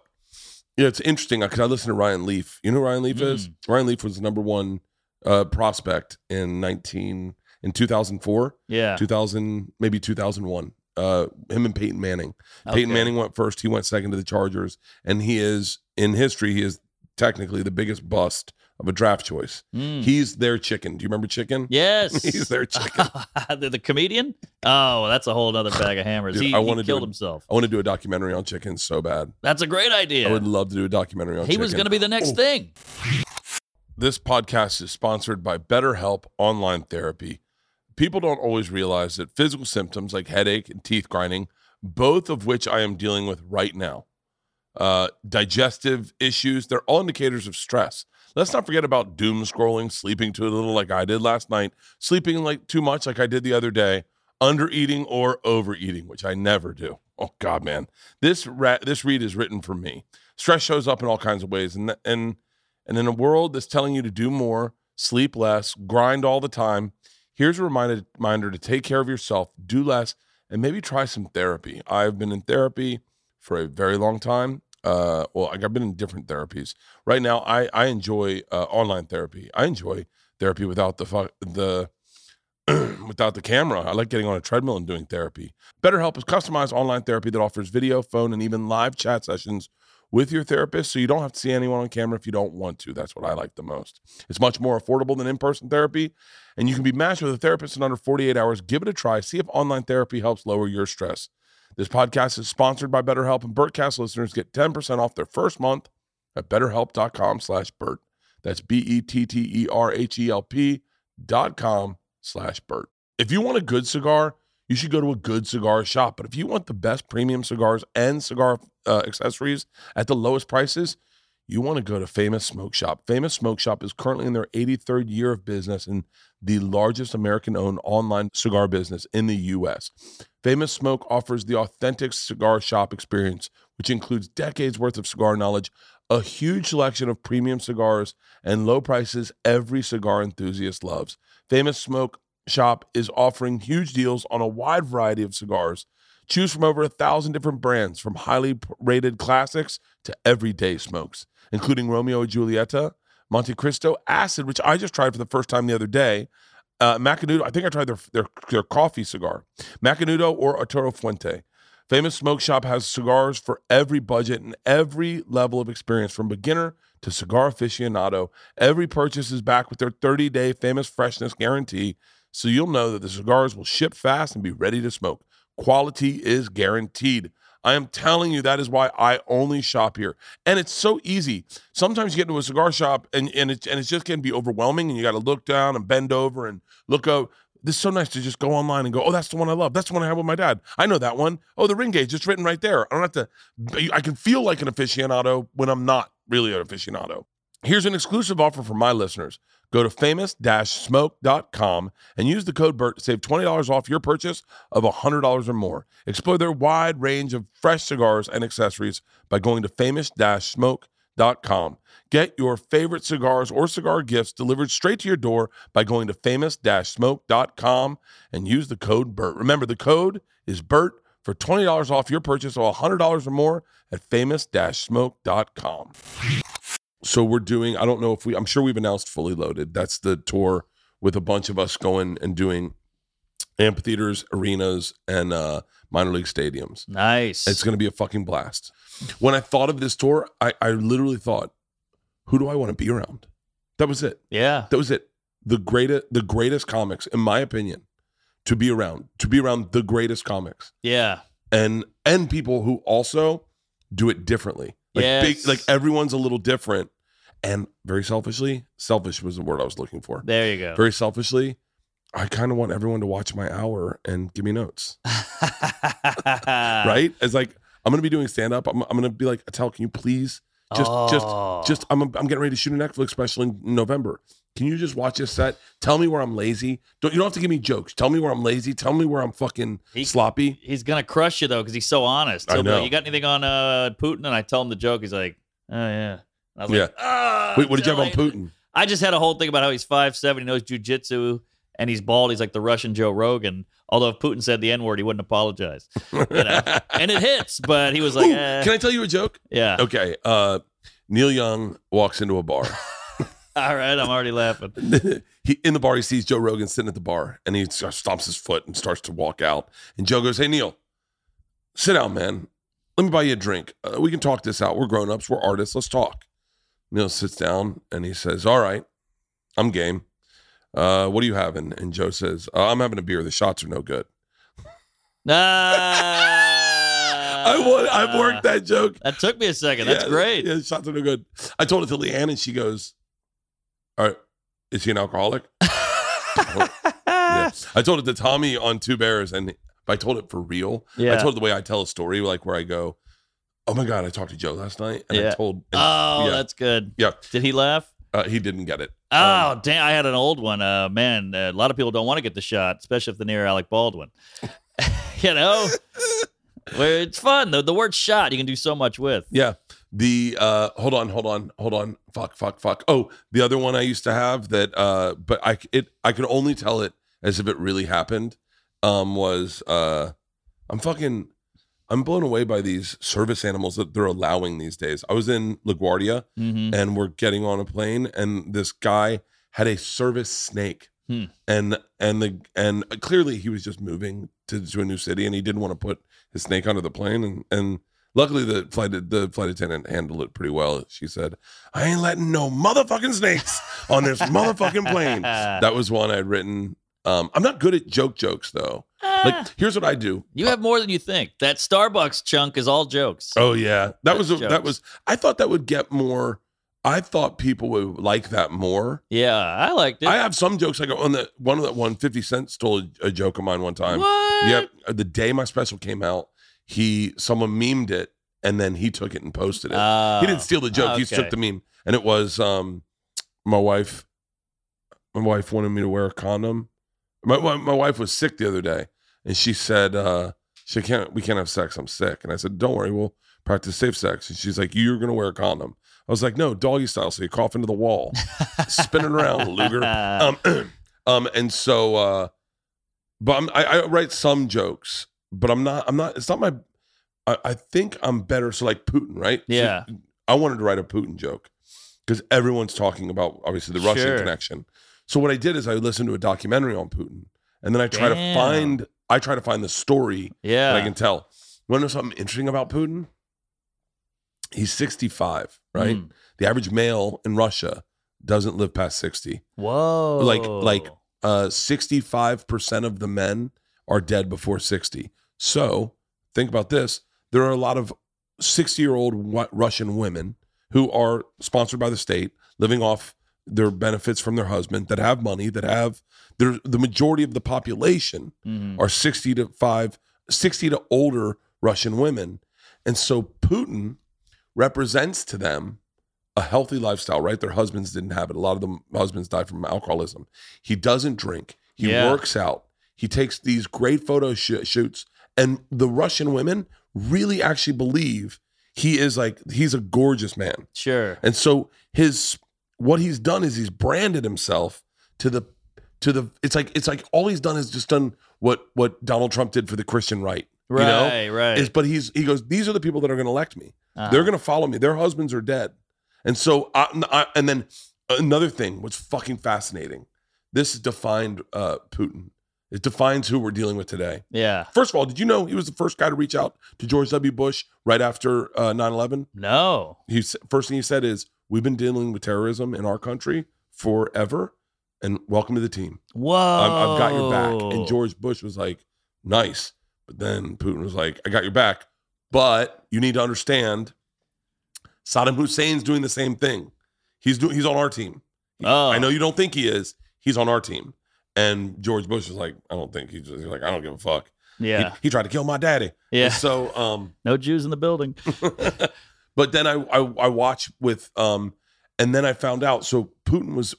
Yeah, it's interesting because I listened to Ryan Leaf. You know who Ryan Leaf is? Mm. Ryan Leaf was the number one uh, prospect in nineteen in two thousand four, Yeah. two thousand maybe two thousand one. Uh, him and Peyton Manning. Peyton Manning went first. He went second to the Chargers, and he is in history. He is technically the biggest bust of a draft choice. Mm. He's their chicken. Do you remember chicken? Yes. He's their chicken. the, the comedian? Oh, that's a whole other bag of hammers. Dude, he I he killed it. himself. I want to do a documentary on chickens so bad. That's a great idea. I would love to do a documentary on. he was going to be the next Oh. thing. This podcast is sponsored by BetterHelp Online Therapy. People don't always realize that physical symptoms like headache and teeth grinding, both of which I am dealing with right now, uh, digestive issues, they're all indicators of stress. Let's not forget about doom scrolling, sleeping too little like I did last night, sleeping like too much like I did the other day, under eating or overeating, which I never do. Oh God, man, this ra- this read is written for me. Stress shows up in all kinds of ways, and and and in a world that's telling you to do more, sleep less, grind all the time, here's a reminder, reminder to take care of yourself, do less, and maybe try some therapy. I've been in therapy for a very long time. Uh, well, I've been in different therapies. Right now, I I enjoy uh, online therapy. I enjoy therapy without the fu- the without the camera. I like getting on a treadmill and doing therapy. BetterHelp is customized online therapy that offers video, phone, and even live chat sessions with your therapist so you don't have to see anyone on camera if you don't want to. That's what I like the most. It's much more affordable than in person therapy, and you can be matched with a therapist in under 48 hours. Give it a try. See if online therapy helps lower your stress. This podcast is sponsored by BetterHelp, and Bertcast listeners get 10% off their first month at betterhelp.com slash Bert. That's B E T T E R H E L P dot com slash Bert. If you want a good cigar, you should go to a good cigar shop. But if you want the best premium cigars and cigar uh, accessories at the lowest prices, you want to go to Famous Smoke Shop. Famous Smoke Shop is currently in their 83rd year of business and the largest American owned online cigar business in the US. Famous Smoke offers the authentic cigar shop experience, which includes decades worth of cigar knowledge, a huge selection of premium cigars, and low prices every cigar enthusiast loves. Famous Smoke Shop is offering huge deals on a wide variety of cigars. Choose from over a thousand different brands, from highly rated classics to everyday smokes, including Romeo and Julieta, Montecristo, Acid, which I just tried for the first time the other day. Uh, Macanudo, I think I tried their, their their coffee cigar, Macanudo or Arturo Fuente. Famous Smoke Shop has cigars for every budget and every level of experience, from beginner to cigar aficionado. Every purchase is back with their 30 day famous freshness guarantee, so you'll know that the cigars will ship fast and be ready to smoke. Quality is guaranteed. I am telling you, that is why I only shop here. And it's so easy. Sometimes you get into a cigar shop and, and, it, and it's just to be overwhelming and you got to look down and bend over and look up. This is so nice to just go online and go, oh, that's the one I love. That's the one I have with my dad. I know that one. Oh, the ring gauge, it's written right there. I don't have to, I can feel like an aficionado when I'm not really an aficionado. Here's an exclusive offer for my listeners. Go to famous-smoke.com and use the code BERT to save $20 off your purchase of $100 or more. Explore their wide range of fresh cigars and accessories by going to famous-smoke.com. Get your favorite cigars or cigar gifts delivered straight to your door by going to famous-smoke.com and use the code BERT. Remember, the code is BERT for $20 off your purchase of $100 or more at famous-smoke.com. So we're doing, I don't know if we, I'm sure we've announced Fully Loaded. That's the tour with a bunch of us going and doing amphitheaters, arenas, and uh, minor league stadiums. Nice. It's going to be a fucking blast. When I thought of this tour, I, I literally thought, who do I want to be around? That was it. yeah. That was it. The greatest, the greatest comics, in my opinion, to be around, to be around the greatest comics, Yeah. and and people who also do it differently. Like big, like everyone's a little different, and very selfishly, selfish was the word I was looking for. There you go. Very selfishly, I kind of want everyone to watch my hour and give me notes. right? It's like I'm gonna be doing stand up. I'm, I'm gonna be like, Attell, can you please just Oh. just just I'm I'm getting ready to shoot a Netflix special in November. Can you just watch this set? Tell me where I'm lazy. Don't you don't have to give me jokes. Tell me where I'm lazy. Tell me where I'm fucking He- sloppy. He's gonna crush you though because he's so honest. He'll be like, you got anything on uh, Putin? And I tell him the joke. He's like, oh yeah. And I was Yeah. like, ah, Wait, what did you have on Putin? I just had a whole thing about how he's five seven. He knows jujitsu, and he's bald. He's like the Russian Joe Rogan. Although if Putin said the N word, he wouldn't apologize. You know? and it hits, but he was like, Ooh, eh. Can I tell you a joke? yeah. Okay. Uh, Neil Young walks into a bar. All right, I'm already laughing. he in the bar, he sees Joe Rogan sitting at the bar, and he stomps his foot and starts to walk out. And Joe goes, "Hey Neil, sit down, man. Let me buy you a drink. Uh, we can talk this out. We're grown ups. We're artists. Let's talk." Neil sits down and he says, "All right, I'm game. Uh, what are you having?" And Joe says, uh, "I'm having a beer. The shots are no good." Ah, I want, I've worked that joke. That took me a second. That's Yeah, great. Yeah, shots are no good. I told it to LeeAnn, and she goes, "All right, is he an alcoholic?" Yeah. I told it to Tommy on Two Bears, and I told it for real. Yeah. I told it the way I tell a story, like where I go, "Oh my god, I talked to Joe last night," and I told, and, Oh, yeah. that's good. Yeah. Did he laugh? uh, he didn't get it. Oh, Um, damn. I had an old one. Uh, man, a lot of people don't want to get the shot, especially if they're near Alec Baldwin. you know, where it's fun. The, the word shot, you can do so much with. yeah. The uh, hold on, hold on, hold on. Fuck, fuck, fuck. Oh, the other one I used to have that, uh, but I it I could only tell it as if it really happened. Um, was uh, I'm fucking. I'm blown away by these service animals that they're allowing these days. I was in LaGuardia hmm and we're getting on a plane and this guy had a service snake Hmm. and and the and clearly he was just moving to, to a new city and he didn't want to put his snake onto the plane and and luckily the flight the flight attendant handled it pretty well she said i ain't letting no motherfucking snakes on this motherfucking plane that was one i'd written um i'm not good at joke jokes though like Ah, here's what i do you have more than you think. That Starbucks chunk is all jokes. Oh yeah, that was a, that was. I thought that would get more. I thought people would like that more. Yeah, I liked it. I have some jokes. I go on the one of the one Fifty Cent stole a, a joke of mine one time. what? Yep. The day my special came out, he someone memed it and then he took it and posted it. Oh, he didn't steal the joke. He okay. took the meme, and it was um, my wife. My wife wanted me to wear a condom. My my, my wife was sick the other day, and she said, uh, "She can't. We can't have sex. I'm sick." And I said, "Don't worry. We'll practice safe sex." And she's like, "You're gonna wear a condom." I was like, "No, doggy style. So you cough into the wall, spinning around, Luger." Um, um, and so, uh, but I'm, I, I write some jokes, but I'm not. I'm not. It's not my. I, I think I'm better. So like Putin, right? So Yeah. I wanted to write a Putin joke because everyone's talking about obviously the Russian Sure. connection. So what I did is I listened to a documentary on Putin, and then I try to find. I try to find the story yeah. that I can tell. Want to know something interesting about Putin? He's 65, right? Mm. The average male in Russia doesn't live past 60. Whoa. Like- like- uh, 65% of the men are dead before 60. So think about this. There are a lot of 60 year old Russian women who are sponsored by the state, living off their benefits from their husband, that have money, that have. The majority of the population Mhm. are 60 to 5, 60 to older Russian women. And so Putin represents to them a healthy lifestyle, right? Their husbands didn't have it. A lot of them husbands died from alcoholism. He doesn't drink. He Yeah. works out. He takes these great photo sh- shoots and the Russian women really actually believe he is like he's a gorgeous man. Sure. And so his what he's done is he's branded himself to the to the it's like it's like all he's done is just done what what Donald Trump did for the Christian right. Right. You know? right. Is but he's he goes, these are the people that are gonna elect me. Uh-huh. They're gonna follow me. Their husbands are dead. And so I, I and then another thing, what's fucking fascinating. This is defined uh Putin. It defines who we're dealing with today. yeah. First of all, did you know he was the first guy to reach out to George W. Bush right after uh, 9-11? No. he first thing he said is we've been dealing with terrorism in our country forever and welcome to the team Whoa. I've, I've got your back and george bush was like nice but then putin was like i got your back but you need to understand saddam hussein's doing the same thing he's doing he's on our team Oh. i know you don't think he is he's on our team and george bush was like i don't think he's just he's like i don't give a fuck Yeah. he, tried to kill my daddy Yeah. And so um No Jews in the building. but then I, I I watched with um and then I found out so Putin was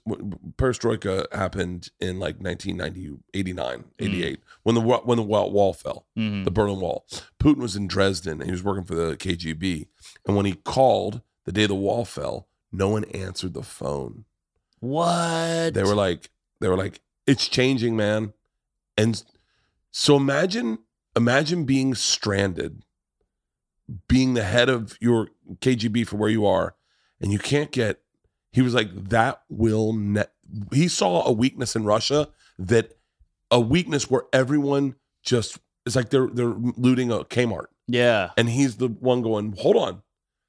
perestroika happened in like 1990 89 88 when the when the wall, fell Mhm. the Berlin Wall Putin was in Dresden and he was working for the KGB and when he called the day the wall fell no one answered the phone What? they were like they were like it's changing man and so imagine imagine being stranded being the head of your kgb for where you are and you can't get he was like that will ne-. he saw a weakness in russia that a weakness where everyone just it's like they're they're looting a kmart Yeah. and he's the one going, hold on,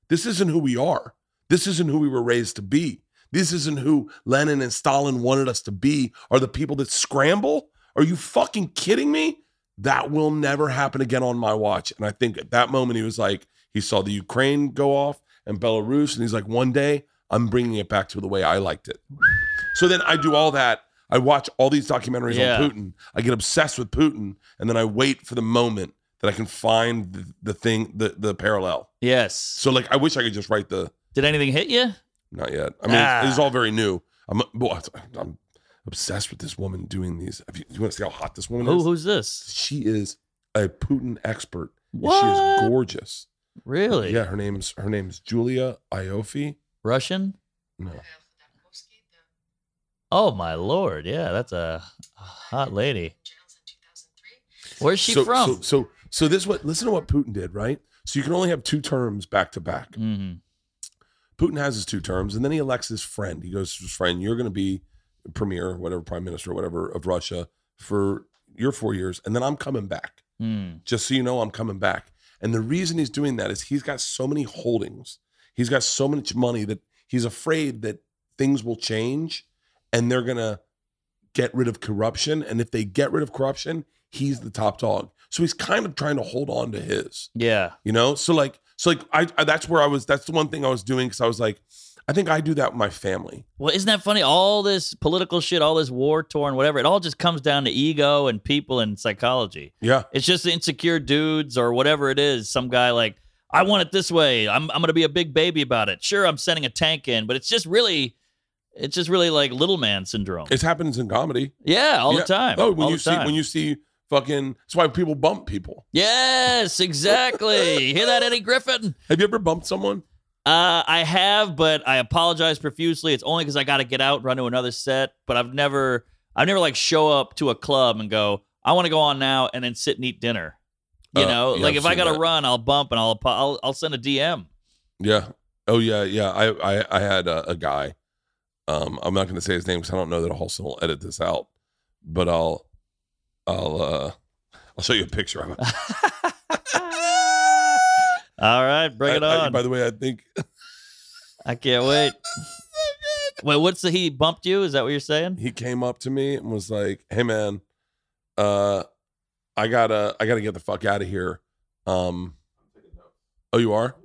this isn't who we are. This isn't who we were raised to be. This isn't who Lenin and Stalin wanted us to be. Are the people that scramble? Are you fucking kidding me? That will never happen again on my watch. And I think at that moment, he was like, he saw the Ukraine go off and Belarus, and he's like, one day I'm bringing it back to the way I liked it. So then I do all that. I watch all these documentaries Yeah. on Putin. I get obsessed with Putin, and then I wait for the moment that I can find the, the thing, the the parallel. Yes. So like, I wish I could just write the. Did anything hit you? Not yet. I mean, Ah. it's all very new. I'm I'm obsessed with this woman doing these. You, you want to see how hot this woman Who? is? Who's this? She is a Putin expert. and She What? is gorgeous. Really? Yeah, her name's her name's Julia Ioffe. Russian? No, Oh my lord! Yeah, that's a hot lady. Where's she so, from? So, so, so this what? Listen to what Putin did, right? So you can only have two terms back to back. Putin has his two terms, and then he elects his friend. He goes to his friend, "You're going to be premier, whatever, prime minister, whatever of Russia for your four years, and then I'm coming back. Mm. Just so you know, I'm coming back." And the reason he's doing that is he's got so many holdings, he's got so much money that he's afraid that things will change, and they're going to get rid of corruption. And if they get rid of corruption, he's the top dog. So he's kind of trying to hold on to his Yeah. you know so like so like I, I that's where i was that's the one thing i was doing because i was like I think I do that with my family. Well, isn't that funny? All this political shit, all this war torn, whatever, it all just comes down to ego and people and psychology. Yeah. It's just insecure dudes or whatever it is. Some guy like, I want it this way. I'm I'm gonna be a big baby about it. Sure, I'm sending a tank in, but it's just really, it's just really like little man syndrome. It happens in comedy. yeah, all Yeah. the time. Oh, when all you see time. when you see fucking that's why people bump people. yes, exactly. Hear that, Eddie Griffin? Have you ever bumped someone? Uh, I have, but I apologize profusely. It's only because I got to get out, run to another set. But I've never, I've never like show up to a club and go, I want to go on now, and then sit and eat dinner. You Uh, know, yeah, like I've if I got to run, I'll bump and I'll, I'll, I'll send a DM. Yeah. Oh yeah, yeah. I I, I had a, a guy. Um, I'm not going to say his name because I don't know that Halston will edit this out, but I'll I'll uh I'll show you a picture of it. All right, bring it I- I- on. by the way, I think I can't wait. Wait, what's the he bumped you? Is that what you're saying? he came up to me and was like, "Hey man, uh, I gotta I gotta get the fuck out of here." Um, oh, you are.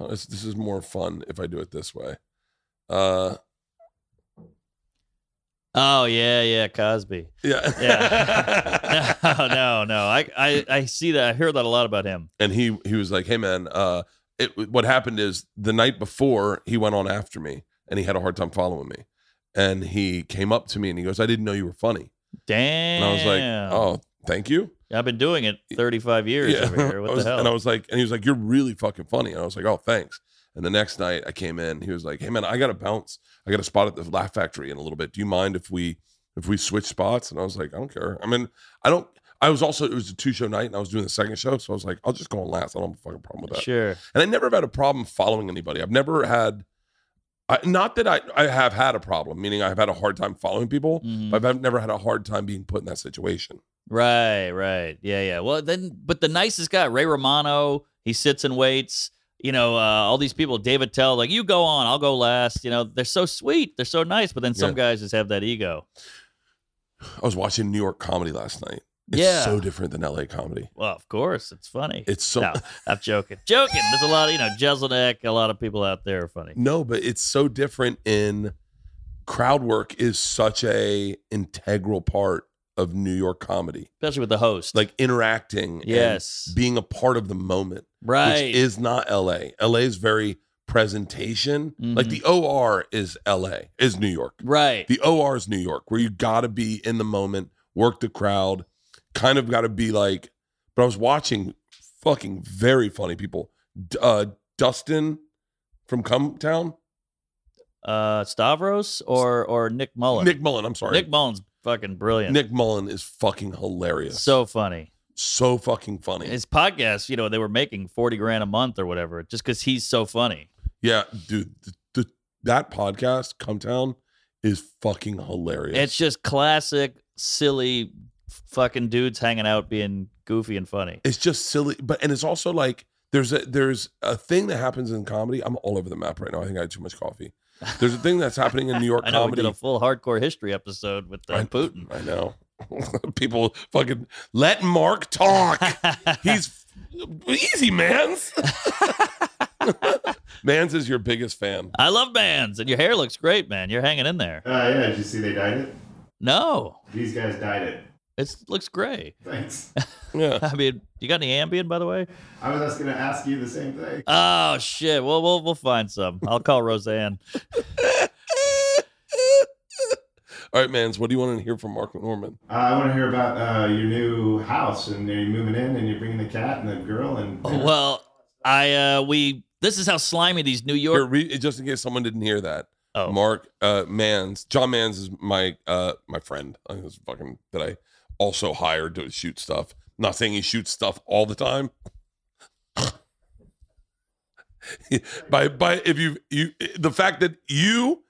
Oh, this, this is more fun if I do it this way. Uh, Oh yeah, yeah, Cosby. yeah, Yeah. No, no, no. I, I, I see that. I hear that a lot about him. and he he was like, "Hey man, uh, it what happened is the night before he went on after me, and he had a hard time following me, and he came up to me and he goes, "I didn't know you were funny," Damn. and I was like, "Oh, thank you." I've been doing it 35 years over here. What was- the hell? And I was like, and he was like, "You're really fucking funny," and I was like, "Oh, thanks." And the next night I came in, he was like, "Hey man, I got to bounce. I got a spot at the Laugh Factory in a little bit. Do you mind if we if we switch spots?" And I was like, "I don't care. I mean, I don't." I was also it was a two show night, and I was doing the second show, so I was like, "I'll just go on last. I don't have a fucking problem with that." sure. And I never have had a problem following anybody. I've never had, I, not that I I have had a problem, meaning I've had a hard time following people, Mhm. but I've never had a hard time being put in that situation. Right, right. Yeah, yeah. Well, then, but the nicest guy, Ray Romano, he sits and waits. You know, uh, all these people, Dave Attell, like, you go on, I'll go last. You know, they're so sweet. They're so nice. But then some Yeah. guys just have that ego. I was watching New York comedy last night. It's Yeah. so different than LA comedy. Well, of course, it's funny. It's so no, I'm joking. Joking. There's a lot of, you know, Jeselnik, a lot of people out there are funny. no, but it's so different in crowd work is such a integral part of New York comedy. Especially with the host. Like interacting and yes. being a part of the moment. right. which is not LA. LA is very presentation. Like Mhm. the OR is LA, is New York. right. The OR is New York, where you got to be in the moment, work the crowd, kind of got to be like. But I was watching fucking very funny people. Uh, Dustin from Cumtown, uh, Stavros or or Nick Mullen? Nick Mullen. I'm sorry, Nick Mullen's fucking brilliant. Nick Mullen is fucking hilarious. So funny. so fucking funny. His podcast, you know, they were making 40 grand a month or whatever just because he's so funny. yeah, dude, th- th- that podcast, Cumtown, is fucking hilarious. It's just classic, silly fucking dudes hanging out being goofy and funny. it's just silly but and it's also like there's a there's a thing that happens in comedy i'm all over the map right now i think i had too much coffee there's a thing that's happening in new york I know comedy we did a full hardcore history episode with uh, I- Putin. i know people fucking let mark talk he's easy mans mans is your biggest fan I love bands, and your hair looks great, man. You're hanging in there. Uh, yeah, did you see they dyed it? No, These guys dyed it. It looks great. Thanks. yeah I mean, you got any Ambien, by the way? I was just gonna ask you the same thing. Oh shit. Well, we'll we'll find some. I'll call Roseanne. all right mans what do you want to hear from Mark Normand Uh, I want to hear about uh, your new house and you're moving in and you're bringing the cat and the girl and. Well, I uh we this is how slimy these New Here, York. re- just in case someone didn't hear that Oh, Mark uh Mans, John Mans is my uh my friend. I was fucking that I also hired to shoot stuff. not saying he shoots stuff all the time. by by if you you the fact that you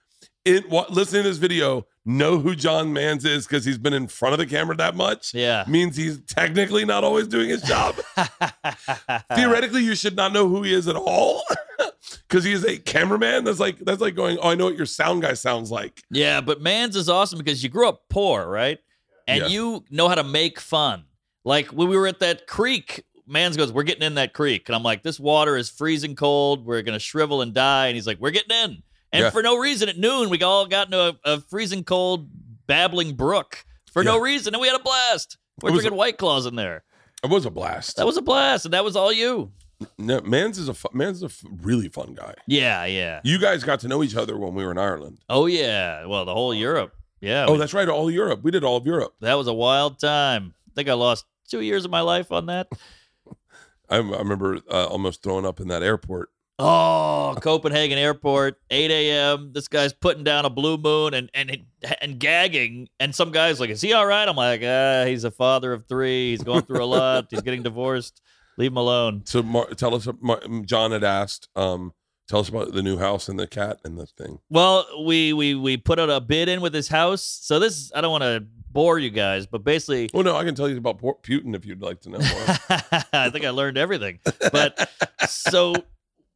in what listening to this video know who John Mans is because he's been in front of the camera that much yeah. means he's technically not always doing his job. Theoretically, you should not know who he is at all because he is a cameraman. That's like that's like going, oh, I know what your sound guy sounds like. Yeah, but Mans is awesome because you grew up poor, right? And Yeah. you know how to make fun. Like when we were at that creek, Mans goes, We're getting in that creek. And I'm like, This water is freezing cold. We're going to shrivel and die. And he's like, We're getting in. And Yeah. for no reason, at noon, we all got into a, a freezing cold, babbling brook for no reason, and we had a blast. We're drinking White Claws in there. It was a blast. That was a blast, and that was all you. no, Mans is a fu- Mans is a f- really fun guy. Yeah, yeah. You guys got to know each other when we were in Ireland. Oh yeah. Well, the whole Europe. Yeah. Oh, we- that's right. All Europe. We did all of Europe. that was a wild time. I think I lost two years of my life on that. I, I remember uh, almost throwing up in that airport. Oh, Copenhagen Airport, 8 a.m. This guy's putting down a blue moon and and and gagging, and some guy's like, "Is he all right?" I'm like, "Ah, he's a father of three. He's going through a lot. He's getting divorced. Leave him alone." So Mar- tell us, Mar- John had asked, um, tell us about the new house and the cat and the thing. Well, we we we put out a bid in with his house. So this, I don't want to bore you guys, but basically, Well, no, I can tell you about Port Putin if you'd like to know more. I think I learned everything. But so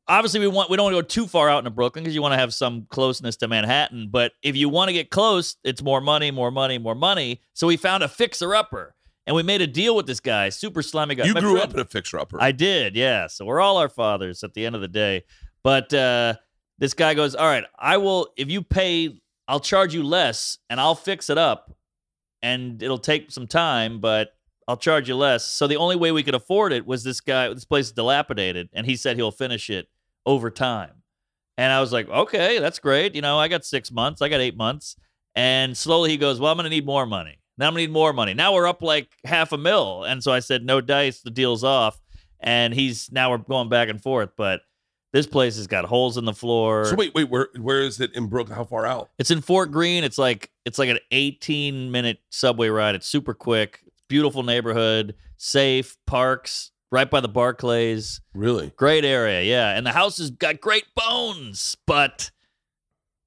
obviously we want we don't want to go too far out into Brooklyn because you want to have some closeness to Manhattan. But if you want to get close, it's more money, more money, more money. So we found a fixer upper. And we made a deal with this guy, super slimy guy. you My grew friend- up in a fixer upper. I did, yeah. So we're all our fathers at the end of the day. But uh, this guy goes, All right, I will, if you pay, I'll charge you less and I'll fix it up. And it'll take some time, but I'll charge you less. So the only way we could afford it was this guy, this place is dilapidated. And he said he'll finish it over time. And I was like, Okay, that's great. You know, I got six months, I got eight months. And slowly he goes, Well, I'm going to need more money. Now I'm going to need more money. Now we're up like half a mil. And so I said, No dice, the deal's off and he's now we're going back and forth. But this place has got holes in the floor. so wait, wait, where where is it in Brooklyn? How far out? It's in Fort Greene. It's like it's like an 18 minute subway ride. It's super quick. Beautiful neighborhood, safe parks right by the Barclays. Really? Great area, yeah. And the house has got great bones, but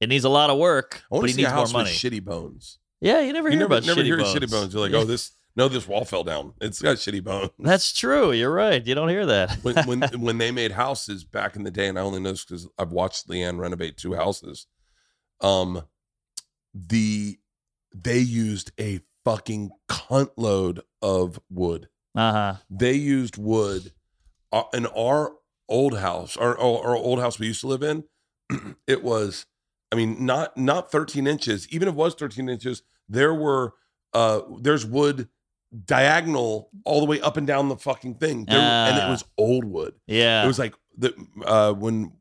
it needs a lot of work. I want But to he see a needs more money. shitty bones. yeah, you never You hear never, about never shitty hear bones. shitty bones. You're like, oh, this no, this wall fell down. It's got shitty bones. That's true. You're right. You don't hear that. when when when they made houses back in the day, and I only know this because I've watched LeeAnn renovate two houses. Um, the they used a fucking cunt load of wood. Uh huh. They used wood uh, in our old house, our, our our old house we used to live in. it was, I mean, not not 13 inches. Even if it was 13 inches, there were uh there's wood diagonal all the way up and down the fucking thing. There, and it Ah. was old wood. Yeah. It was like the uh when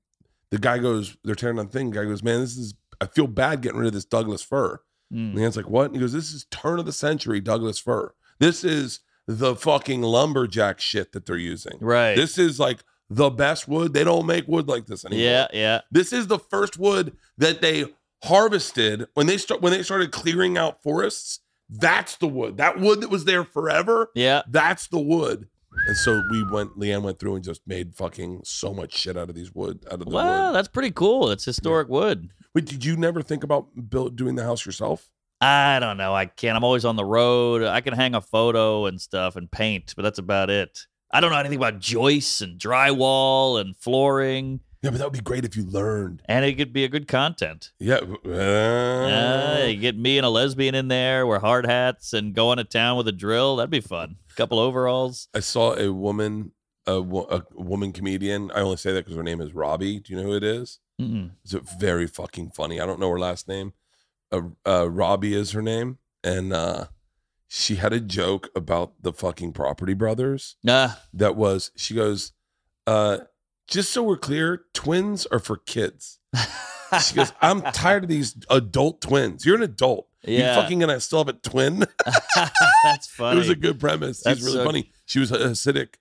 the guy goes, they're tearing on the thing. The guy goes, man, this is I feel bad getting rid of this Douglas fir. Mm. LeeAnn's like, what? And he goes, this is turn of the century Douglas fir. This is the fucking lumberjack shit that they're using. Right. This is like the best wood. They don't make wood like this anymore. yeah. Yeah. This is the first wood that they harvested when they start when they started clearing out forests. That's the wood. That wood that was there forever. Yeah. That's the wood. And so we went. LeeAnn went through and just made fucking so much shit out of these wood. Out of the Wow, wood. that's pretty cool. It's historic wood. Wait, did you never think about build, doing the house yourself? I don't know. I can't. I'm always on the road. I can hang a photo and stuff and paint, but that's about it. I don't know anything about joists and drywall and flooring, Yeah, but that would be great if you learned. and it could be a good content. Yeah. Uh, you get me and a lesbian in there, wear hard hats, and go into town with a drill. That'd be fun. A couple overalls. I saw a woman, a, wo- a woman comedian. I only say that because her name is Robbie. Do you know who it is? It's very fucking funny. I don't know her last name. Uh, uh, Robbie is her name, and uh, she had a joke about the fucking Property Brothers. Nah. That was she goes, uh, just so we're clear, twins are for kids. She goes, I'm tired of these adult twins. You're an adult. Yeah. You fucking gonna still have a twin? that's funny. it was a good premise. That's She's really so- funny. She was a Hasidic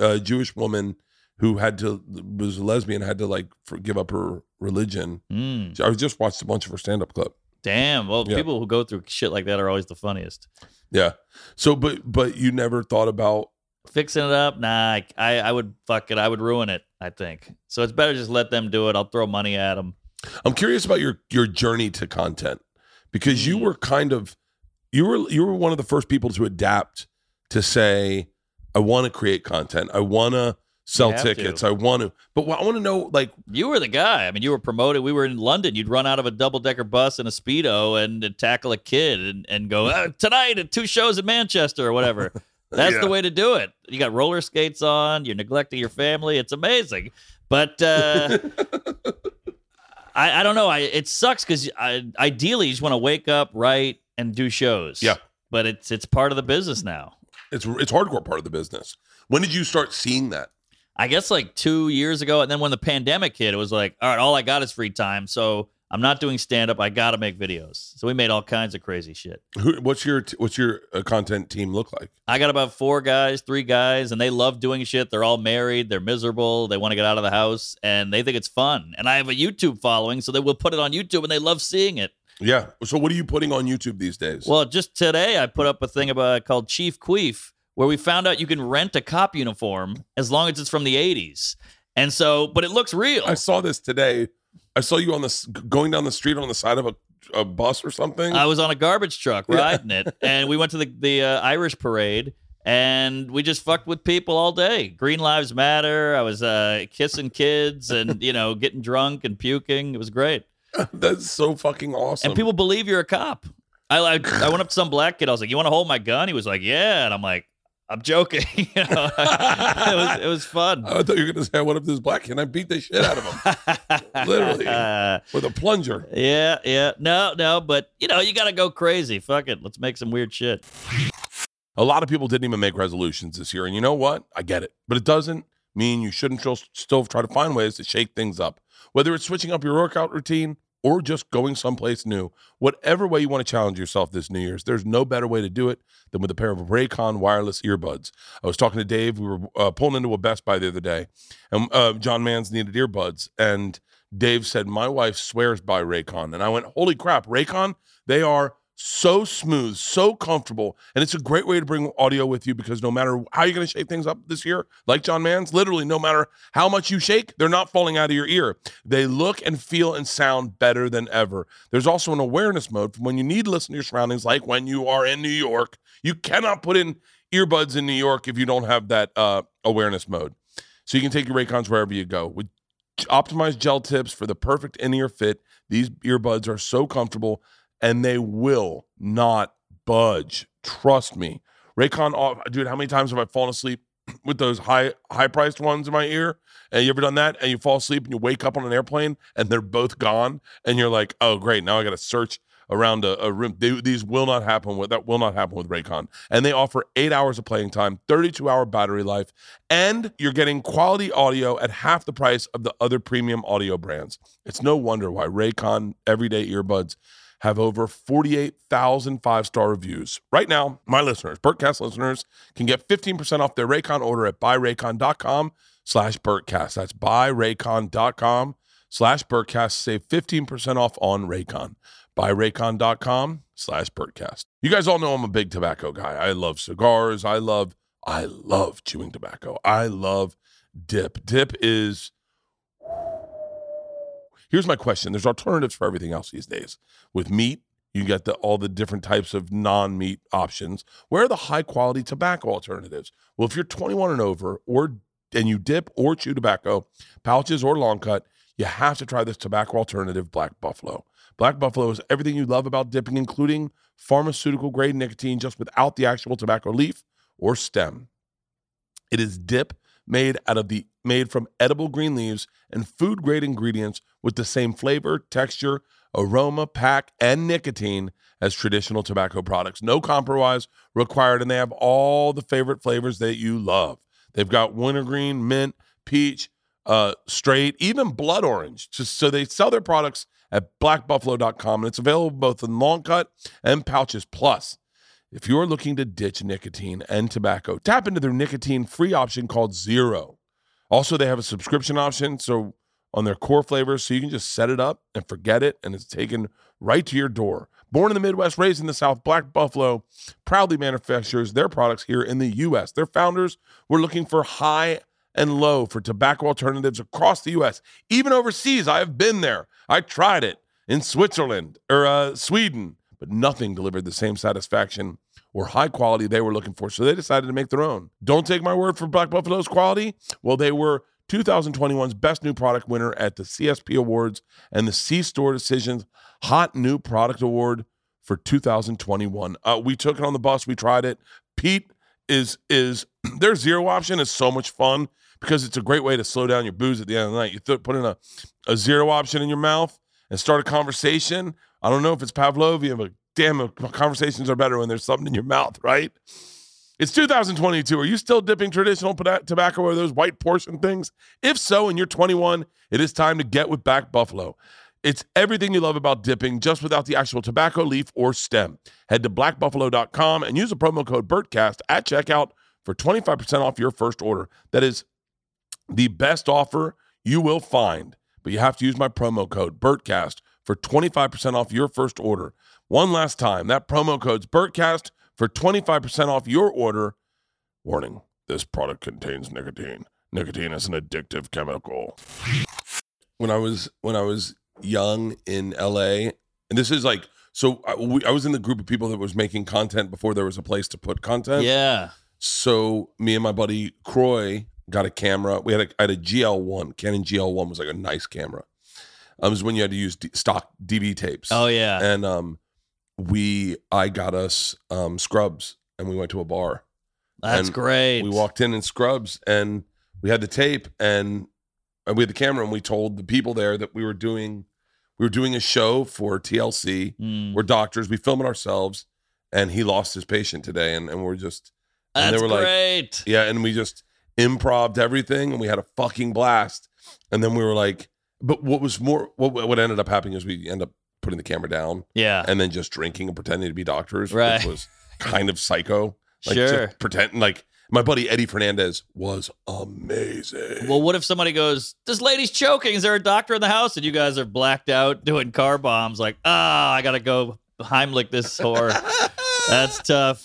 uh, Jewish woman who had to was a lesbian, had to like for, give up her religion. Mm, I just watched a bunch of her stand up clip. damn. Well, Yeah. people who go through shit like that are always the funniest. Yeah. So, but but you never thought about Fixing it up, nah. I, I, I would fuck it. I would ruin it. I think so. It's better just let them do it. I'll throw money at them. I'm curious about your your journey to content because you Mm. were kind of you were you were one of the first people to adapt to say I want to create content. I want to sell tickets. to. I want to. But I want to know like You were the guy. I mean, you were promoted. We were in London. You'd run out of a double decker bus and a speedo and, tackle a kid and, and go "Uh, tonight at two shows in Manchester or whatever. That's Yeah. the way to do it. You got roller skates on. You're neglecting your family. It's amazing. But uh, I, I don't know. I it sucks because ideally you just want to wake up, write, and do shows. Yeah. But it's it's part of the business now. It's it's hardcore part of the business. When did you start seeing that? I guess like two years ago, and then when the pandemic hit, it was like, all right, all I got is free time, so I'm not doing stand up. I got to make videos. So we made all kinds of crazy shit. Who, what's your what's your uh, content team look like? I got about four guys, three guys, and they love doing shit. They're all married. They're miserable. They want to get out of the house, and they think it's fun. And I have a YouTube following, so they will put it on YouTube, and they love seeing it. Yeah. So what are you putting on YouTube these days? Well, just today I put up a thing about called Chief Queef, where we found out you can rent a cop uniform as long as it's from the '80s. And so, but it looks real. I saw this today. I saw you on this going down the street on the side of a, a bus or something. I was on a garbage truck Yeah. riding it, and we went to the the uh, Irish parade, and we just fucked with people all day. Green Lives Matter. I was uh, kissing kids and you know getting drunk and puking. It was great, That's so fucking awesome. and people believe you're a cop. I, I I went up to some black kid. I was like, "You want to hold my gun?" He was like, "Yeah," and I'm like, "I'm joking." you know, it was it was fun. I thought you were gonna say, "What if this black kid?" I beat the shit out of him Literally. Uh, with a plunger. yeah, yeah. No, no, but you know, you got to go crazy. Fuck it. Let's make some weird shit. A lot of people didn't even make resolutions this year, and you know what? I get it, but it doesn't mean you shouldn't still try to find ways to shake things up. Whether it's switching up your workout routine or just going someplace new, whatever way you want to challenge yourself this New Year's, there's no better way to do it than with a pair of Raycon wireless earbuds. I was talking to Dave. We were uh, pulling into a Best Buy the other day, and uh, John Mans needed earbuds, and Dave said, "My wife swears by Raycon," and I went, "Holy crap, Raycon! They are." So smooth, so comfortable, and it's a great way to bring audio with you because no matter how you're going to shake things up this year, like John Mans, literally no matter how much you shake, they're not falling out of your ear. They look and feel and sound better than ever. There's also an awareness mode for when you need to listen to your surroundings, like when you are in New York. You cannot put in earbuds in New York if you don't have that uh, awareness mode. So you can take your Raycons wherever you go. With optimized gel tips for the perfect in-ear fit, these earbuds are so comfortable and they will not budge. Trust me. Raycon, dude, how many times have I fallen asleep with those high high priced ones in my ear? And you ever done that? And you fall asleep and you wake up on an airplane and they're both gone, and you're like, oh great, now I got to search around a, a room. They, these will not happen with that will not happen with Raycon. And they offer eight hours of playing time, 32 hour battery life, and you're getting quality audio at half the price of the other premium audio brands. It's no wonder why Raycon everyday earbuds have over 48,000 five star reviews. Right now, my listeners, Bertcast listeners, can get 15% off their Raycon order at buyraycon.com slash Bertcast. That's buyraycon.com slash Bertcast. Save 15% off on Raycon. Buyraycon.com slash Bertcast. You guys all know I'm a big tobacco guy. I love cigars. I love, I love chewing tobacco. I love dip. Dip is Here's my question. There's alternatives for everything else these days. With meat, you get the, all the different types of non-meat options. Where are the high-quality tobacco alternatives? Well, if you're 21 and over, or and you dip or chew tobacco, pouches or long cut, you have to try this tobacco alternative, Black Buffalo. Black Buffalo is everything you love about dipping, including pharmaceutical grade nicotine, just without the actual tobacco leaf or stem. It is dip made out of the made from edible green leaves and food grade ingredients with the same flavor, texture, aroma, pack, and nicotine as traditional tobacco products. No compromise required, and they have all the favorite flavors that you love. They've got wintergreen, mint, peach, uh, straight, even blood orange. Just so they sell their products at blackbuffalo.com, and it's available both in long cut and pouches. Plus, if you're looking to ditch nicotine and tobacco, tap into their nicotine free option called Zero. Also, they have a subscription option so on their core flavors, so you can just set it up and forget it, and it's taken right to your door. Born in the Midwest, raised in the South, Black Buffalo proudly manufactures their products here in the U.S. Their founders were looking for high and low for tobacco alternatives across the U.S., even overseas. I have been there. I tried it in Switzerland or uh, Sweden, but nothing delivered the same satisfaction or high quality they were looking for. So they decided to make their own. Don't take my word for Black Buffalo's quality. Well, they were 2021's Best New Product winner at the CSP Awards and the C Store Decisions Hot New Product Award for 2021. Uh, we took it on the bus. We tried it. Pete is is their zero option is so much fun because it's a great way to slow down your booze at the end of the night. You th- put in a, a zero option in your mouth and start a conversation. I don't know if it's Pavlovian, but damn, conversations are better when there's something in your mouth, right? It's 2022. Are you still dipping traditional tobacco or those white portion things? If so, and you're 21, it is time to get with Black Buffalo. It's everything you love about dipping, just without the actual tobacco leaf or stem. Head to blackbuffalo.com and use the promo code BERTCAST at checkout for 25% off your first order. That is the best offer you will find, but you have to use my promo code BERTCAST for 25% off your first order. One last time, that promo code's BERTCAST for 25% off your order. Warning, this product contains nicotine. Nicotine is an addictive chemical. When I was when I was young in LA, and this is like so I, we, I was in the group of people that was making content before there was a place to put content. Yeah. So me and my buddy Croy got a camera. We had a, I had a GL1. Canon GL1 was like a nice camera. Um, it was when you had to use D- stock DV tapes. Oh yeah. And um, we I got us um scrubs, and we went to a bar. That's and great. We walked in in scrubs, and we had the tape, and, and we had the camera, and we told the people there that we were doing we were doing a show for TLC. Mm. We're doctors. We film it ourselves, and he lost his patient today, and, and we're just and That's they were like- great. yeah, and we just improved everything, and we had a fucking blast. And then we were like, but what was more, what what ended up happening is we end up putting the camera down yeah. and then just drinking and pretending to be doctors, Right. which was kind of psycho. Like Sure. pretending like my buddy Eddie Fernandez was amazing. Well, what if somebody goes, "This lady's choking. Is there a doctor in the house?" And you guys are blacked out doing car bombs. Like, ah, I gotta go Heimlich this whore. That's tough.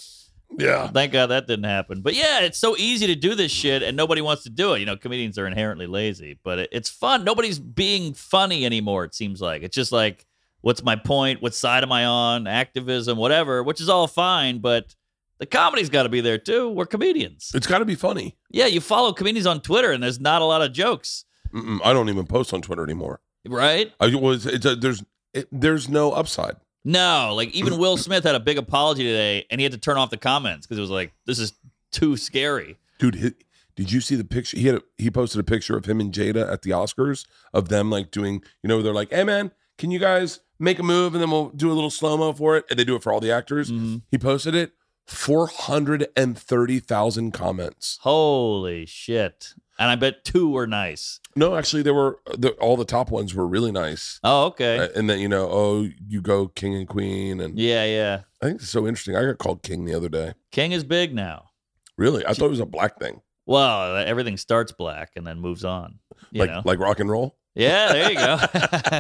yeah. Thank God that didn't happen. But yeah, it's so easy to do this shit, and nobody wants to do it. You know, comedians are inherently lazy, but it, it's fun. Nobody's being funny anymore. It seems like it's just like, what's my point? What side am I on? Activism, whatever, which is all fine, but the comedy's got to be there too. We're comedians. It's got to be funny. Yeah, you follow comedians on Twitter, and there's not a lot of jokes, Mm-mm, I don't even post on Twitter anymore. right? I was a, there's it, there's no upside. No, like even Will Smith had a big apology today, and he had to turn off the comments because it was like, this is too scary. dude hi did you see the picture he had a, he posted a picture of him and jada at the oscars of them like doing you know they're like hey man can you guys make a move and then we'll do a little slow-mo for it and they do it for all the actors Mhm. he posted it 430000 comments Holy shit. And I bet two were nice. no actually there were the, all the top ones were really nice Oh, okay. Uh, and then you know oh you go king and queen and yeah, yeah. i think it's so interesting i got called king the other day King is big now. really i thought it was a black thing Well, everything starts black and then moves on. You like know? like rock and roll Yeah, there you go.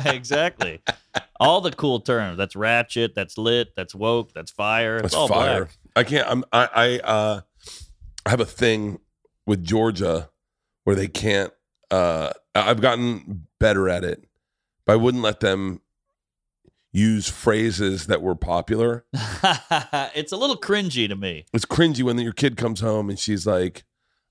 exactly. All the cool terms. That's ratchet. That's lit. That's woke. That's fire. It's That's all fire. black. I can't. I'm. I. I. Uh, I have a thing with Georgia where they can't. Uh, I've gotten better at it, but I wouldn't let them use phrases that were popular. it's a little cringy to me. It's cringy when your kid comes home and she's like,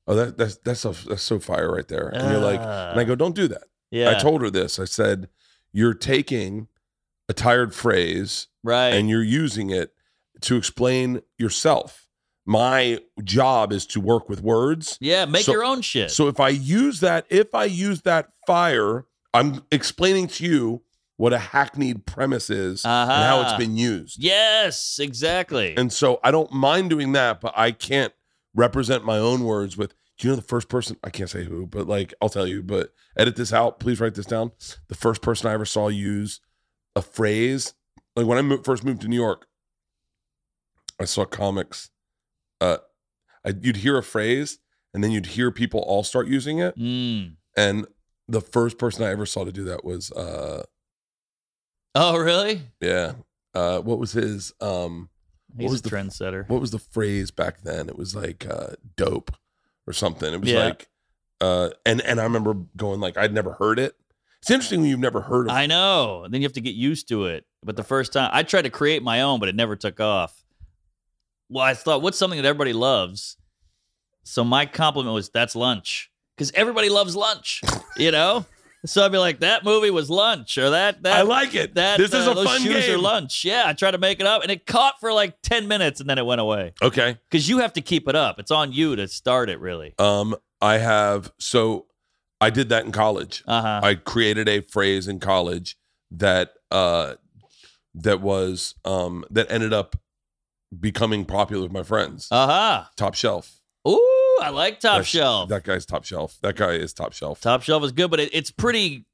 "Oh, that, that's that's so, that's so fire right there," and you're like, and I go, "Don't do that." Yeah. I told her this. I said, "You're taking a tired phrase right. and you're using it to explain yourself. My job is to work with words. yeah, make So- your own shit. So if I use that, if I use that fire, I'm explaining to you what a hackneyed premise is and how it's Uh-huh. been used. yes, exactly. And so I don't mind doing that, but I can't represent my own words with do you know the first person I can't say who, but like I'll tell you, but edit this out. Please write this down. The first person I ever saw use a phrase, like when I mo- first moved to New York, I saw comics. Uh, I, you'd hear a phrase, and then you'd hear people all start using it. Mm. And the first person I ever saw to do that was, uh, Oh, really? yeah, uh, what was his? Um, He's was a the- trendsetter. what was the phrase back then? It was like uh, dope or something. It was Yeah. like, uh, and and I remember going like I'd never heard it. It's interesting when you've never heard of. I know. Then you have to get used to it. But the first time I tried to create my own, but it never took off. Well, I thought, what's something that everybody loves? So my compliment was, that's lunch. Because everybody loves lunch, you know? So I'd be like, that movie was lunch, or that that I like it. that this is uh, a those fun shoes game. are lunch. Yeah, I tried to make it up, and it caught for like ten minutes, and then it went away. Okay. Because you have to keep it up. It's on you to start it, really. Um, I have so I did that in college. Uh huh. I created a phrase in college that uh that was um that ended up becoming popular with my friends. Uh huh. top shelf. Ooh, I like Top Shelf. That guy's top shelf. That guy is top shelf. Top Shelf is good, but it, it's pretty.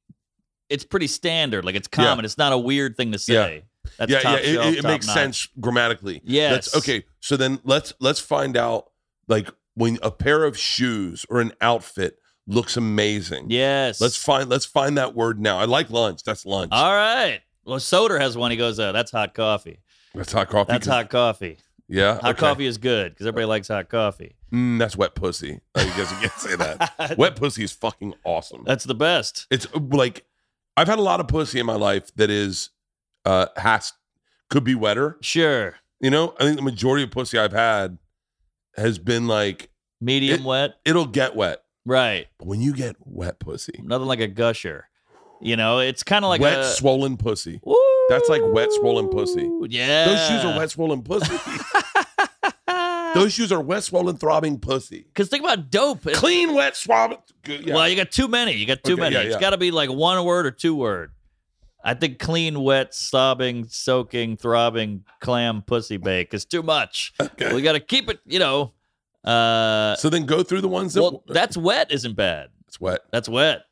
It's pretty standard. Like it's Yeah. common. It's not a weird thing to say. That's yeah, top yeah, it- shelf, it, it makes notch. sense grammatically. Yes. That's okay. So then let's let's find out like when a pair of shoes or an outfit looks amazing. Yes. Let's find let's find that word now. I like lunch. That's lunch. All right. Well, Soder has one. He goes, uh, "That's hot coffee. that's hot coffee. That's hot coffee. Yeah. Hot okay. coffee is good because everybody likes hot coffee. Mm, that's wet pussy. I guess you can't say that. wet pussy is fucking awesome. That's the best. It's uh, like I've had a lot of pussy in my life that is uh has could be wetter. Sure. You know, I think the majority of pussy I've had has been like Medium It- wet. it'll get wet. Right. But when you get wet pussy, Nothing like a gusher. You know, it's kind of like wet a. swollen pussy. Woo! That's like wet, swollen pussy. Yeah. Those shoes are wet swollen pussy. Those shoes are wet swollen throbbing pussy. Because think about dope. It- Clean wet swollen. Yeah. Well, you got too many. You got too Okay, many. yeah, It's yeah. got to be like one word or two word. I think clean, wet, sobbing, soaking, throbbing, clam, pussy bake is too much. Okay. We got to keep it, you know. Uh, so then go through the ones that well, that's wet isn't bad. it's wet. That's wet.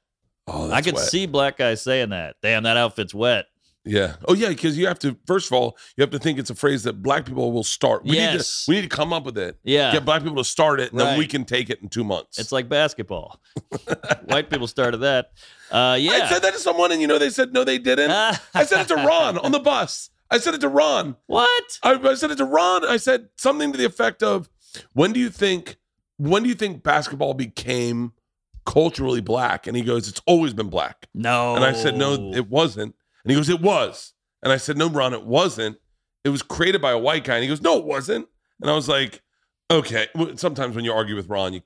Oh, I could wet. see black guys saying that. Damn, that outfit's wet. Yeah. Oh, yeah. Because you have to. First of all, you have to think it's a phrase that black people will start. We Yes. Need to, we need to come up with it. Yeah. Get black people to start it, and then we can take it in two months. It's like basketball. White people started that. Uh, yeah. I said that to someone, and you know they said no, they didn't. I said it to Ron on the bus. I said it to Ron. what? I, I said it to Ron. I said something to the effect of, "When do you think? When do you think basketball became culturally black?" And he goes, "It's always been black." No. And I said, "No, it wasn't." And he goes, "It was." And I said, "No, Ron, it wasn't. It was created by a white guy." And he goes, "No, it wasn't." And I was like, "Okay." Sometimes when you argue with Ron, you,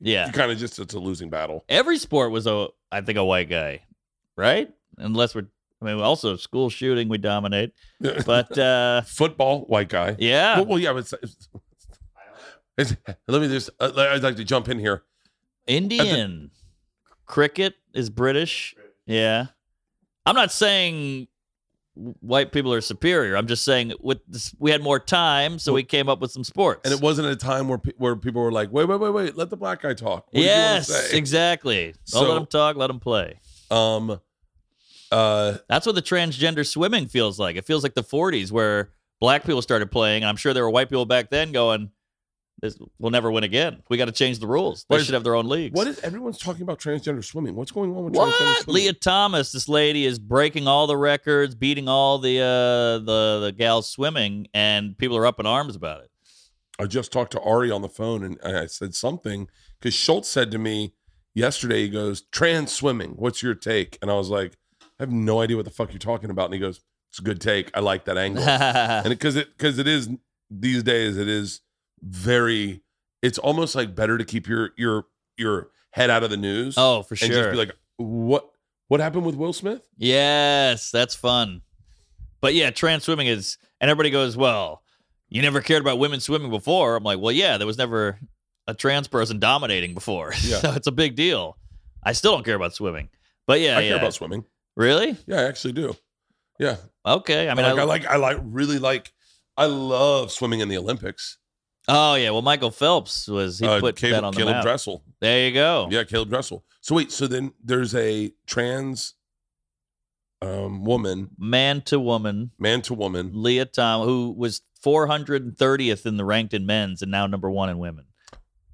yeah. you kind of just it's a losing battle. Every sport was a, I think, a white guy, right? Unless we're, I mean, also school shooting, we dominate. But uh, Football, white guy. yeah, Well, well, yeah, but it's, it's- it's- let me just. Uh, I'd like to jump in here. Indian cricket is British. Yeah, I'm not saying white people are superior. I'm just saying with this, we had more time, so we came up with some sports. And it wasn't a time where pe- where people were like, "Wait, wait, wait, wait, let the black guy talk." What did you wanna yes, say? exactly. Don't So- let him talk. Let him play. Um, uh, That's what the transgender swimming feels like. It feels like the 40s where black people started playing, and I'm sure there were white people back then going, "This we'll never win again. We got to change the rules. They is- should have their own leagues." what is everyone's talking about transgender swimming? What's going on with transgender What? swimming? Lia Thomas, this lady is breaking all the records, beating all the uh, the the gals swimming, and people are up in arms about it. I just talked to Ari on the phone, and I said something because Schultz said to me yesterday. He goes, "Trans swimming. What's your take?" And I was like, "I have no idea what the fuck you're talking about." And he goes, "It's a good take. I like that angle." and because it because it is these days it is very it's almost like better to keep your your your head out of the news oh, for sure. and just be like what what happened with will smith Yes, that's fun. But yeah, trans swimming is, and everybody goes, well, you never cared about women swimming before. I'm like, well, yeah, there was never a trans person dominating before. Yeah. so it's a big deal. I still don't care about swimming. But yeah, i yeah. care about swimming really? yeah i actually do yeah Okay. I i mean, mean I, I, like i like really like i love swimming in the olympics oh yeah. Well, Michael Phelps was he Uh, put caleb, that on the caleb map. dressel There you go. yeah caleb dressel so wait so then there's a trans um woman Man to woman, man to woman Leah Tom, who was 430th in the ranked in men's and now number one in women.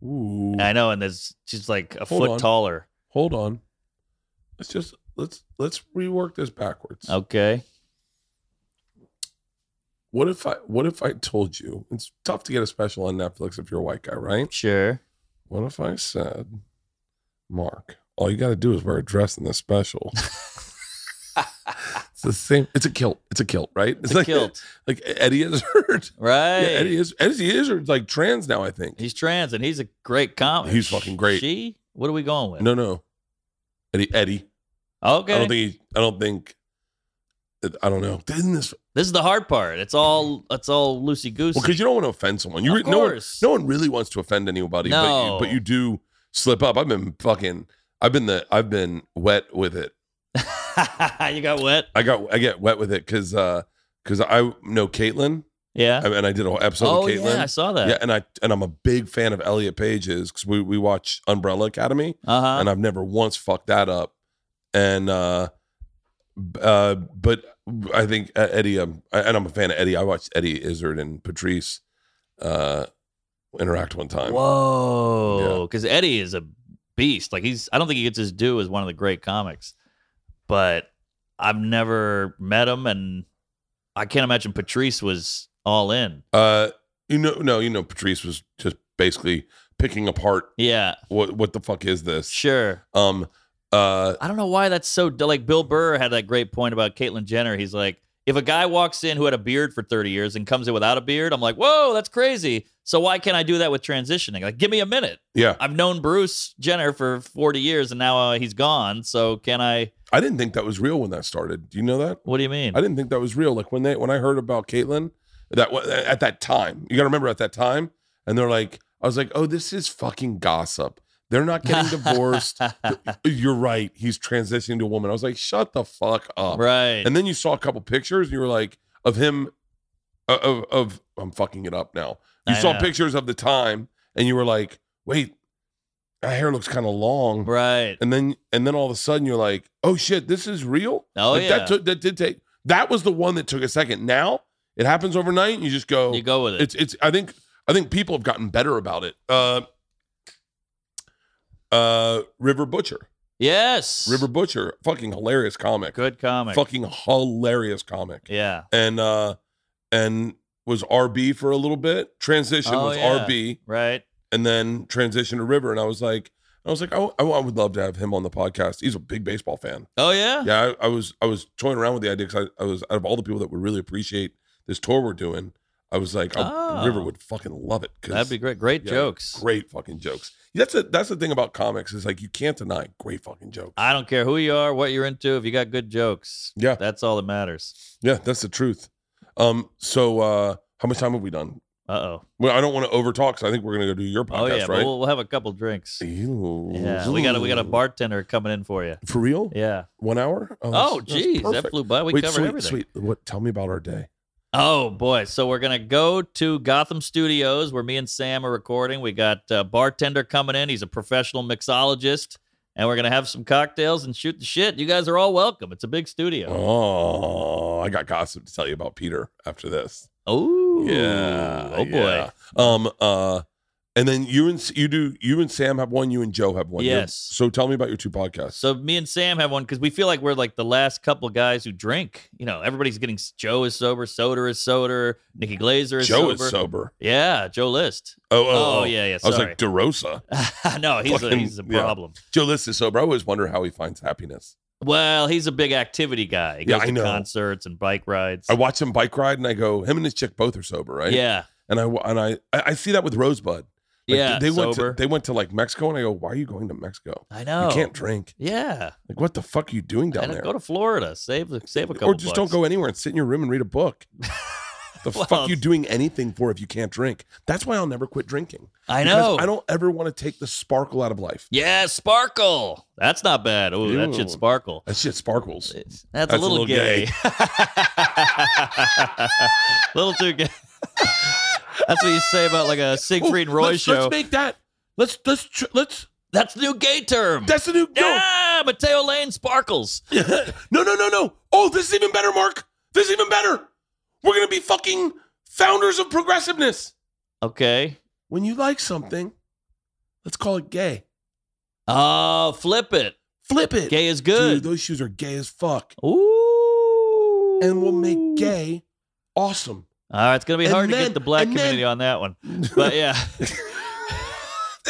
Ooh. I know, and there's she's like a Hold foot on. taller. hold on let's just let's let's rework this backwards Okay. What if I what if I told you it's tough to get a special on Netflix if you're a white guy, right? Sure. What if I said, Mark, all you gotta do is wear a dress in this special. it's the same it's a kilt. It's a kilt, right? It's a kilt. Like Eddie Izzard. Right. Yeah, Eddie is Eddie Izzard's like trans now, I think. He's trans and he's a great comic. He's fucking great. She? What are we going with? No, no. Eddie Eddie. Okay. I don't think he I don't think I don't know. Didn't this this is the hard part. It's all it's all loosey goosey. Well, because you don't want to offend someone. You Of no one, no one really wants to offend anybody, but, No. you, but you do slip up. I've been fucking. I've been the. I've been wet with it you got wet. I got I get wet with it because because I know Caitlyn Yeah. and I did a whole episode oh with Caitlyn. yeah, I saw that. Yeah, and I and I'm a big fan of Elliot Page's because we we watch Umbrella Academy, Uh huh. and I've never once fucked that up. And uh, uh, but I think uh, Eddie, um, and I'm a fan of Eddie. I watched Eddie Izzard and Patrice uh, interact one time. Whoa, because Eddie is a beast. Like he's, I don't think he gets his due as one of the great comics, but I've never met him, and I can't imagine Patrice was all in. Uh, you know, no, you know, Patrice was just basically picking apart Yeah, what what the fuck is this? sure. Um, uh, I don't know why that's so. Like Bill Burr had that great point about Caitlyn Jenner. He's like, if a guy walks in who had a beard for 30 years and comes in without a beard, I'm like, whoa, that's crazy. So why can't I do that with transitioning? Like, give me a minute. yeah, I've known Bruce Jenner for 40 years and now uh, he's gone. So can I? I didn't think that was real when that started. Do you know that? What do you mean? I didn't think that was real. Like when they when I heard about Caitlyn, that at that time, you got to remember at that time, and they're like, I was like, oh, this is fucking gossip. They're not getting divorced. You're right. He's transitioning to a woman. I was like, shut the fuck up. right. And then you saw a couple pictures, and you were like, of him, uh, of of I'm fucking it up now. You I saw know. pictures of the time, and you were like, wait, that hair looks kind of long. right. And then and then all of a sudden you're like, oh shit, this is real. Oh, Like, yeah. That took that did take that was the one that took a second. Now it happens overnight. And you just go. You go with it. It's it's. I think I think people have gotten better about it. Uh, uh, River Butcher, yes. River Butcher, fucking hilarious comic, Good comic. fucking hilarious comic, Yeah. and uh, and was RB for a little bit. Transition Oh, was yeah. RB, Right. and then transition to River, and I was like. I was like, I, I would love to have him on the podcast. He's a big baseball fan. Oh, yeah. Yeah, I, I was I was toying around with the idea because I, I was out of all the people that would really appreciate this tour we're doing. I was like, oh, Oh. River would fucking love it. That'd be great. Great yeah, jokes. Great fucking jokes. That's a, that's the thing about comics is like you can't deny great fucking jokes. I don't care who you are, what you're into. If you got good jokes, Yeah, that's all that matters. yeah, that's the truth. Um, so uh, how much time have we done? Uh oh. Well, I don't want to overtalk, so I think we're gonna go do your podcast, Oh, yeah. right? We'll, we'll have a couple drinks. Ew. Yeah. We got a, we got a bartender coming in for you. for real. Yeah. One hour. Oh, that's geez. That flew by. We Wait, covered sweet, everything. sweet. What? Tell me about our day. Oh boy! So we're gonna go to Gotham Studios where me and Sam are recording. We got a bartender coming in. He's a professional mixologist, and we're gonna have some cocktails and shoot the shit. You guys are all welcome. It's a big studio. Oh, I got gossip to tell you about Peter after this. Oh Yeah. Oh boy! yeah. Um. Uh. And then you and you do you and Sam have one. You and Joe have one. You're- Yes. So tell me about your two podcasts. So me and Sam have one because we feel like we're like the last couple of guys who drink. You know, everybody's getting Joe is sober, Soda is sober, Nikki Glazer is Joe sober. is sober. Yeah, Joe List. Oh, oh, Oh, oh. yeah, yeah. I was Sorry. like DeRosa. no, he's a, he's a yeah. problem. Joe List is sober. I always wonder how he finds happiness. Well, he's a big activity guy. He Yeah, goes I to know. concerts and bike rides. I watch him bike ride, and I go, him and his chick both are sober, right? Yeah, And I and I I see that with Rosebud. Like, yeah. They went sober. to they went to like Mexico, and I go, why are you going to Mexico? I know. You can't drink. Yeah, Like, what the fuck are you doing down there? go to Florida. Save save a couple. or just don't go anywhere and sit in your room and read a book. the Well, fuck you doing anything for if you can't drink? That's why I'll never quit drinking. I know. I don't ever want to take the sparkle out of life. Yeah, sparkle. That's not bad. Oh, that should sparkle. That shit sparkles. That's, That's a a little, little gay. little too gay. That's what you say about like a Siegfried and Oh, Roy let's, show. Let's make that. Let's let's tr- let's. That's the new gay term. That's the new. No, yeah, Matteo Lane sparkles. no, no, no, no. Oh, this is even better, Mark. This is even better. We're gonna be fucking founders of progressiveness. Okay. When you like something, let's call it gay. Oh, flip it. Flip it. Gay is Dude, good. those shoes are gay as fuck, Ooh. and we'll make gay awesome. All right, it's gonna be And hard to get the black and then- community on that one, but yeah.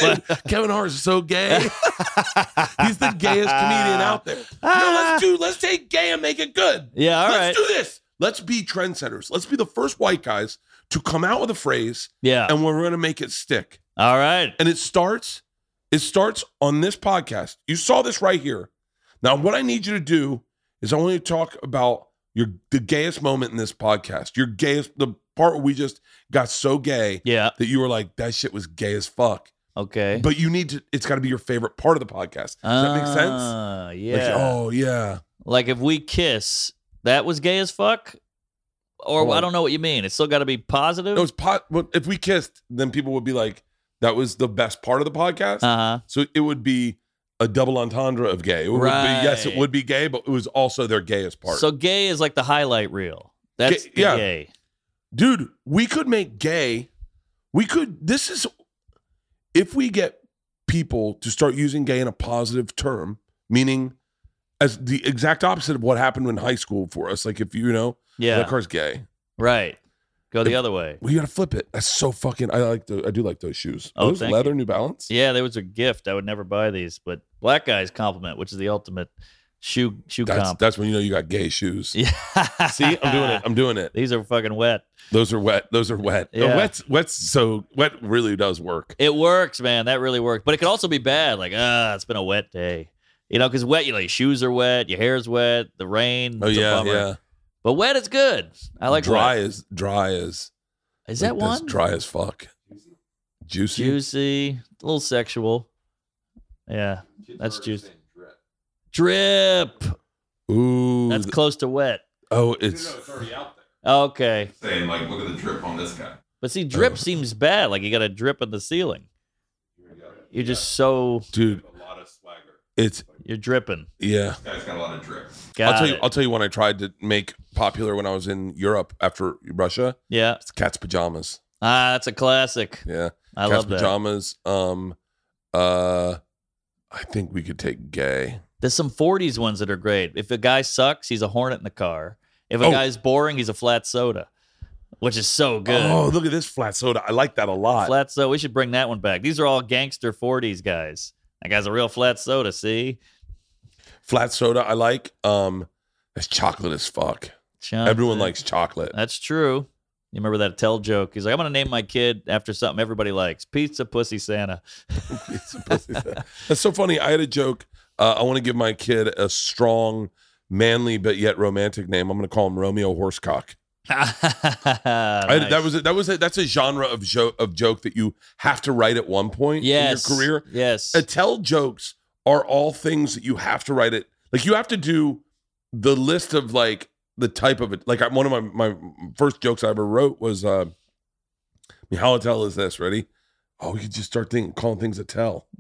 And Kevin Hart is so gay. He's the gayest comedian out there. No, let's ah. do. Let's take gay and make it good. Yeah, all let's right. do this. Let's be trendsetters. Let's be the first white guys to come out with a phrase, Yeah. and we're going to make it stick. All right. And it starts. It starts on this podcast. You saw this right here. Now, what I need you to do is I want you to talk about your the gayest moment in this podcast. Your gayest, the part where we just got so gay Yeah. that you were like, "That shit was gay as fuck." Okay. But you need to. It's got to be your favorite part of the podcast. Does that make sense? Ah, Like, Yeah. oh yeah. Like if we kiss, that was gay as fuck? Or Hold I don't know what you mean. It's still got to be positive? It was pot. Well, if we kissed, then people would be like, "That was the best part of the podcast." uh-huh. so it would be a double entendre of gay. It would be yes, it would be gay, but it was also their gayest part. So gay is like the highlight reel. That's Gay- yeah. gay. dude, we could make gay. We could. This is if we get people to start using gay in a positive term, meaning as the exact opposite of what happened in high school for us. Like if you know Yeah. that car's gay, Right. Go the other way. we got to flip it. That's so fucking. I like. The, I do like those shoes. Oh, those leather New Balance. Yeah, there was a gift. I would never buy these, but black guys compliment, which is the ultimate shoe shoe That's comp. that's when you know you got gay shoes. yeah. See, I'm doing it. I'm doing it. These are fucking wet. Those are wet. Those are wet. Yeah. Wet's wet's so wet really does work. It works, man. That really works. But it could also be bad. Like, ah, it's been a wet day. You know, because wet, you know, your shoes are wet, your hair's wet, the rain. Oh yeah, yeah. But wet is good. I like dry wet. as dry as Is that like this, one? Dry as fuck. Juicy. Juicy, a little sexual. Yeah, that's juicy. Drip. Ooh. That's close to wet. oh, it's already out there. Okay. Saying like, look at the drip on this guy. But see, drip Oh. seems bad. Like you got a drip in the ceiling. You're just so dude. A lot of swagger. It's you're dripping. yeah. This guy's got a lot of drip. Got I'll tell you. I'll tell you when I tried to make popular when I was in Europe after Russia. yeah. It's cat's pajamas. Ah, that's a classic. Yeah. I cat's love that. pajamas. Um. Uh. I think we could take gay. There's some 40s ones that are great. If a guy sucks, he's a hornet in the car. If a Oh. guy's boring, he's a flat soda, which is so good. Oh, look at this flat soda. I like that a lot. Flat soda. We should bring that one back. These are all gangster 40s guys. That guy's a real flat soda. See, Flat soda. I like. Um. It's chocolate as fuck. Chunk Everyone likes chocolate. That's true. You remember that Attell joke? He's like, I'm gonna name my kid after something everybody likes: pizza, pussy, Santa. That's so funny. I had a joke. Uh, I want to give my kid a strong, manly but yet romantic name. I'm going to call him Romeo Horsecock. I, that was a, that was a, that's a genre of joke of joke that you have to write at one point yes. in your career. Yes. Uh, Attell jokes are all things that you have to write it. Like you have to do the list of like the type of it. Like I, one of my my first jokes I ever wrote was, uh, I mean, how Attell is this? Ready? Oh, you just start thinking, calling things Attell.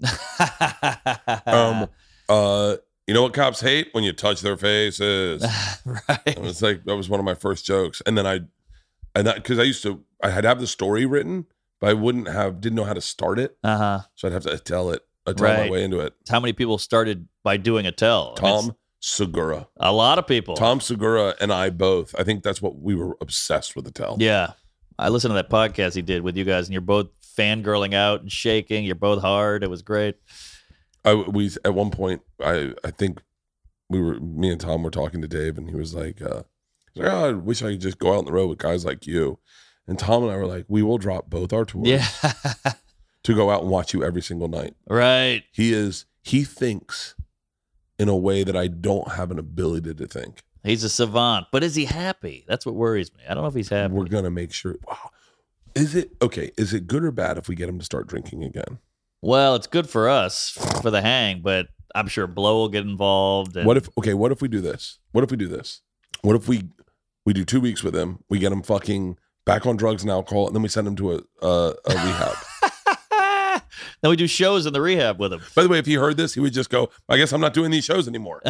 Um, uh, you know what cops hate when you touch their faces. right. It was like that was one of my first jokes, and then I, and that because I used to, I had have the story written, but I wouldn't have, didn't know how to start it, Uh huh. so I'd have to tell it, I tell my Right. way into it. How many people started by doing Attell? Tom Segura, A lot of people. Tom Segura, and I both. I think that's what we were obsessed with the tell. Yeah. I listened to that podcast he did with you guys, and you're both fangirling out and shaking. You're both hard. It was great. I we at one point I I think we were me and Tom were talking to Dave and he was like, uh, like oh, I wish I could just go out on the road with guys like you. And Tom and I were like, we will drop both our tours Yeah. to go out and watch you every single night. right. He is he thinks in a way that I don't have an ability to think. He's a savant, but is he happy? That's what worries me. I don't know if he's happy. We're gonna make sure. Wow, is it okay? Is it good or bad if we get him to start drinking again? Well, it's good for us for the hang, but I'm sure Blow will get involved. And What if okay? What if we do this? What if we do this? What if we we do two weeks with him? We get him fucking back on drugs and alcohol, and then we send him to a a, a rehab. then we do shows in the rehab with him. By the way, if he heard this, he would just go, "I guess I'm not doing these shows anymore."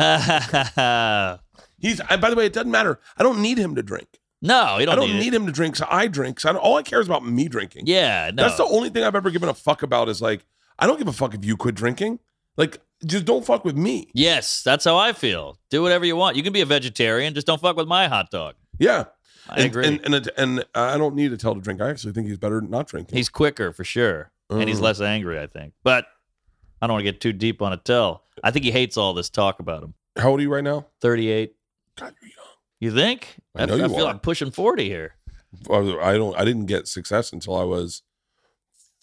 He's. And by the way, it doesn't matter. I don't need him to drink. No, you don't, I don't need, need, him to drink. So I drink. So I don't, all I care is about me drinking. Yeah, no. That's the only thing I've ever given a fuck about. Is like, I don't give a fuck if you quit drinking. Like, just don't fuck with me. yes, that's how I feel. Do whatever you want. You can be a vegetarian, just don't fuck with my hot dog. Yeah, I and, agree. And and, and I don't need to Attell to drink. I actually think he's better not drinking. he's quicker for sure, and he's Mm. less angry. I think, but I don't want to get too deep on Attell. I think he hates all this talk about him. How old are you right now? Thirty-eight. God, you're young. You think? I know you feel are. I'm pushing forty here. I don't. I didn't get success until I was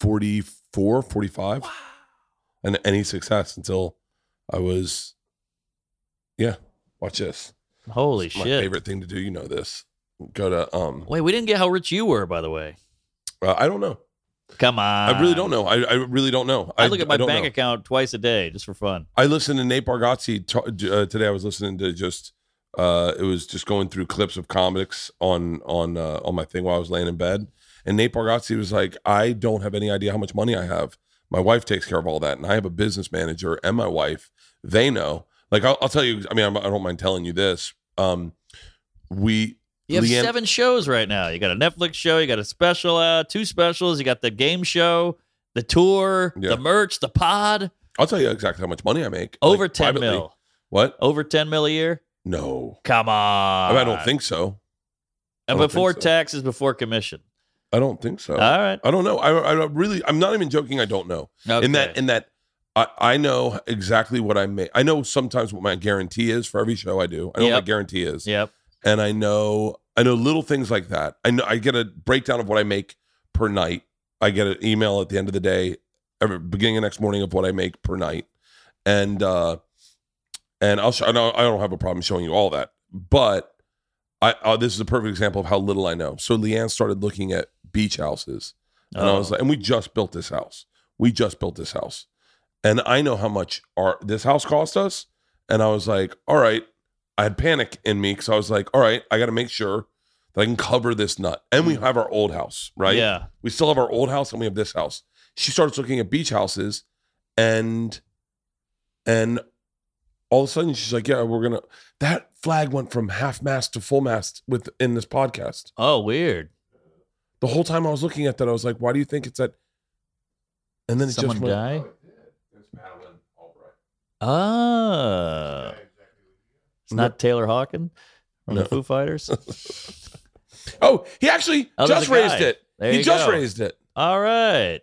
44, 45. And any success until I was. Yeah, watch this. Holy It's my favorite thing to do. You know this. Go to um. Wait, we didn't get how rich you were, by the way. Uh, I don't know. Come on. I really don't know. I, I really don't know. I look at my bank know. account twice a day just for fun. I listened to Nate Bargatze t- uh, today. I was listening to just uh, it was just going through clips of comics on on uh, on my thing while I was laying in bed, and Nate Bargatze was like, "I don't have any idea how much money I have. My wife takes care of all that, and I have a business manager and my wife. They know. Like, I'll, I'll tell you. I mean, I'm, I don't mind telling you this. Um, we You have LeeAnn- seven shows right now. You got a Netflix show, you got a special, uh, two specials, you got the game show, the tour, Yeah. the merch, the pod. I'll tell you exactly how much money I make. Over like, 10 privately. mil. What? Over 10 mil a year? No, Come on. I, mean, I don't think so. I And don't before so. taxes, before commission. I don't think so. All right. I don't know. I, I really, I'm not even joking. I don't know. In that in that I, I know exactly what I make. I know sometimes what my guarantee is for every show I do. I know what my Yep. guarantee is, Yep. And I know I know little things like that. I know I get a breakdown of what I make per night. I get an email at the end of the day, every beginning of next morning of what I make per night, and uh and I'll show. I don't, have a problem showing you all that, but I uh, this is a perfect example of how little I know. So LeeAnn started looking at beach houses. And I was Oh. like, and we just built this house. We just built this house. And I know how much our this house cost us. And I was like, all right. I had panic in me because I was like, all right, I got to make sure that I can cover this nut. And we mm. have our old house, right? Yeah. We still have our old house and we have this house. She starts looking at beach houses and and all of a sudden she's like, Yeah, we're gonna that flag went from half mast to full mast within this podcast Oh, weird. the whole time I was looking at that, I was like, why do you think it's at? And then it Someone just went, die? It's Madeleine Albright. Oh. It's not Taylor Hawkin from No. the Foo Fighters? oh, he actually Oh, just raised it. There he just go. raised it. All right.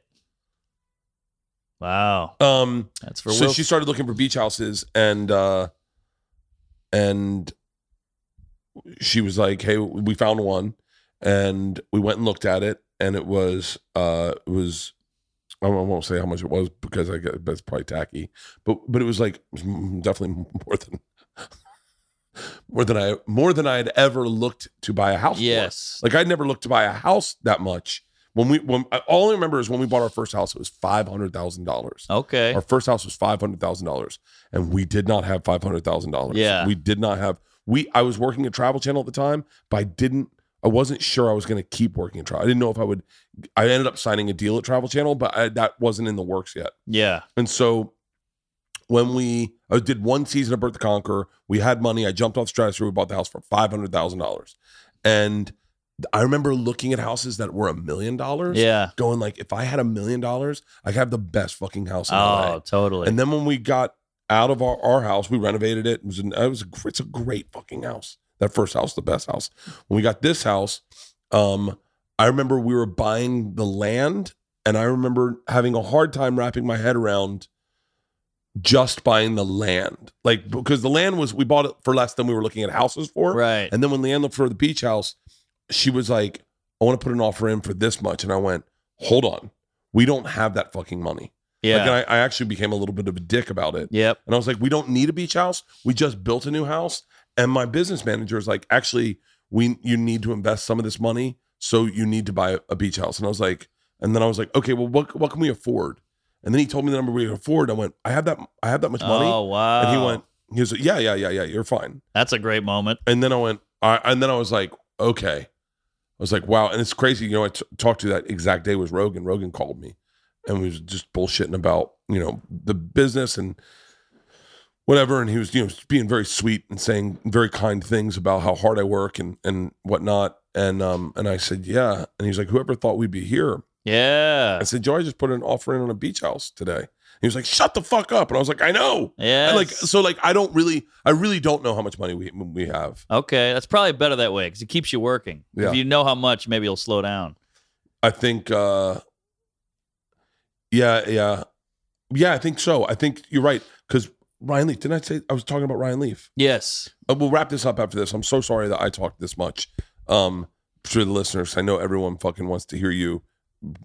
Wow. Um, That's for so she started looking for beach houses, and uh, and she was like, "Hey, we found one," and we went and looked at it, and it was uh, it was. I won't say how much it was because I get that's probably tacky, but but it was like definitely more than more than I more than I had ever looked to buy a house. for. yes. Like I'd never looked to buy a house that much. When we when all I remember is when we bought our first house, it was five hundred thousand dollars. Okay. Our first house was five hundred thousand dollars, and we did not have five hundred thousand dollars. Yeah. we did not have. We I was working at Travel Channel at the time, but I didn't. I wasn't sure I was going to keep working at Travel. I didn't know if I would. I ended up signing a deal at Travel Channel, but I, that wasn't in the works yet. Yeah. And so when we I did one season of Bert the Conqueror, we had money. I jumped off Stratosphere. We bought the house for five hundred thousand dollars, and I remember looking at houses that were a million dollars. Yeah. going like, if I had a million dollars, I could have the best fucking house in LA. Oh, totally. And then when we got out of our, our house, we renovated it. It was, an, it was a, it's a great fucking house. That first house, the best house. When we got this house, um, I remember we were buying the land, and I remember having a hard time wrapping my head around just buying the land, like because the land was we bought it for less than we were looking at houses for. right. And then when LeeAnn looked for the beach house, she was like, I want to put an offer in for this much. And I went, hold on. We don't have that fucking money. yeah. Like, and I, I actually became a little bit of a dick about it. yep. And I was like, we don't need a beach house. We just built a new house. And my business manager is like, actually, we you need to invest some of this money. So you need to buy a beach house. And I was like, and then I was like, okay, well, what what can we afford? And then he told me the number we could afford. I went, I have that, I have that much money. Oh, wow. And he went, he was like, yeah, yeah, yeah, yeah, you're fine. That's a great moment. And then I went, I, and then I was like, okay. I was like, wow. And it's crazy. You know, I t- talked to that exact day was Rogan. Rogan called me and we was just bullshitting about, you know, the business and whatever. And he was, you know, being very sweet and saying very kind things about how hard I work and, and whatnot. And, um, and I said, yeah. And he's like, whoever thought we'd be here. Yeah. I said, Joe, I just put an offer in on a beach house today. He was like, shut the fuck up. And I was like, I know. Yeah. Like, so like, I don't really, I really don't know how much money we, we have. okay. That's probably better that way because it keeps you working. Yeah. If you know how much, maybe you'll slow down. I think uh yeah, yeah. Yeah, I think so. I think you're right. Because Ryan Leaf, didn't I say I was talking about Ryan Leaf? Yes. Uh, we'll wrap this up after this. I'm so sorry that I talked this much. Um for the listeners. I know everyone fucking wants to hear you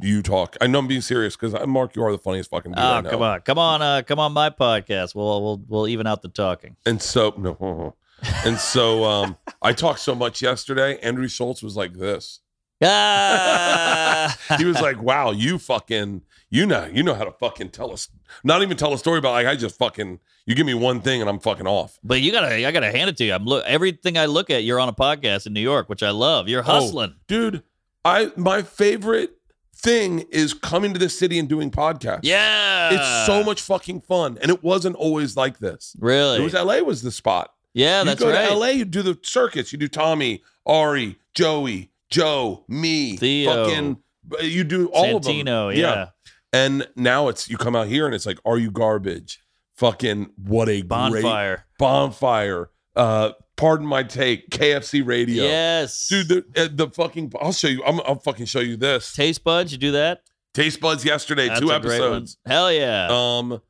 you talk. I know I'm being serious because Mark, you are the funniest fucking dude Oh, come on. Come on. Uh, come on my podcast. We'll, we'll, we'll even out the talking. And so no and so um I talked so much yesterday. Andrew Schultz was like this. Ah, he was like, "Wow, you fucking, you know, you know how to fucking tell us, not even tell a story about like I just fucking, you give me one thing and I'm fucking off." But you gotta, I gotta hand it to you. I'm look everything I look at. You're on a podcast in New York, which I love. You're hustling. Oh, dude. I my favorite thing is coming to this city and doing podcasts. yeah, it's so much fucking fun, and it wasn't always like this. Really? It was LA was the spot. yeah, you that's go right. to LA, you do the circuits. You do Tommy, Ari, Joey, Joe, me, Theo. fucking. You do all of them. Santino, yeah. And now it's you come out here and it's like, are you garbage? Fucking what a great Bonfire. bonfire. Uh, pardon my take. KFC radio. Yes, Dude, the, uh, the fucking I'll show you. I'm, I'll fucking show you this. Taste buds. You do that? Taste buds yesterday, That's two a great one. episodes. Hell yeah. Um, uh,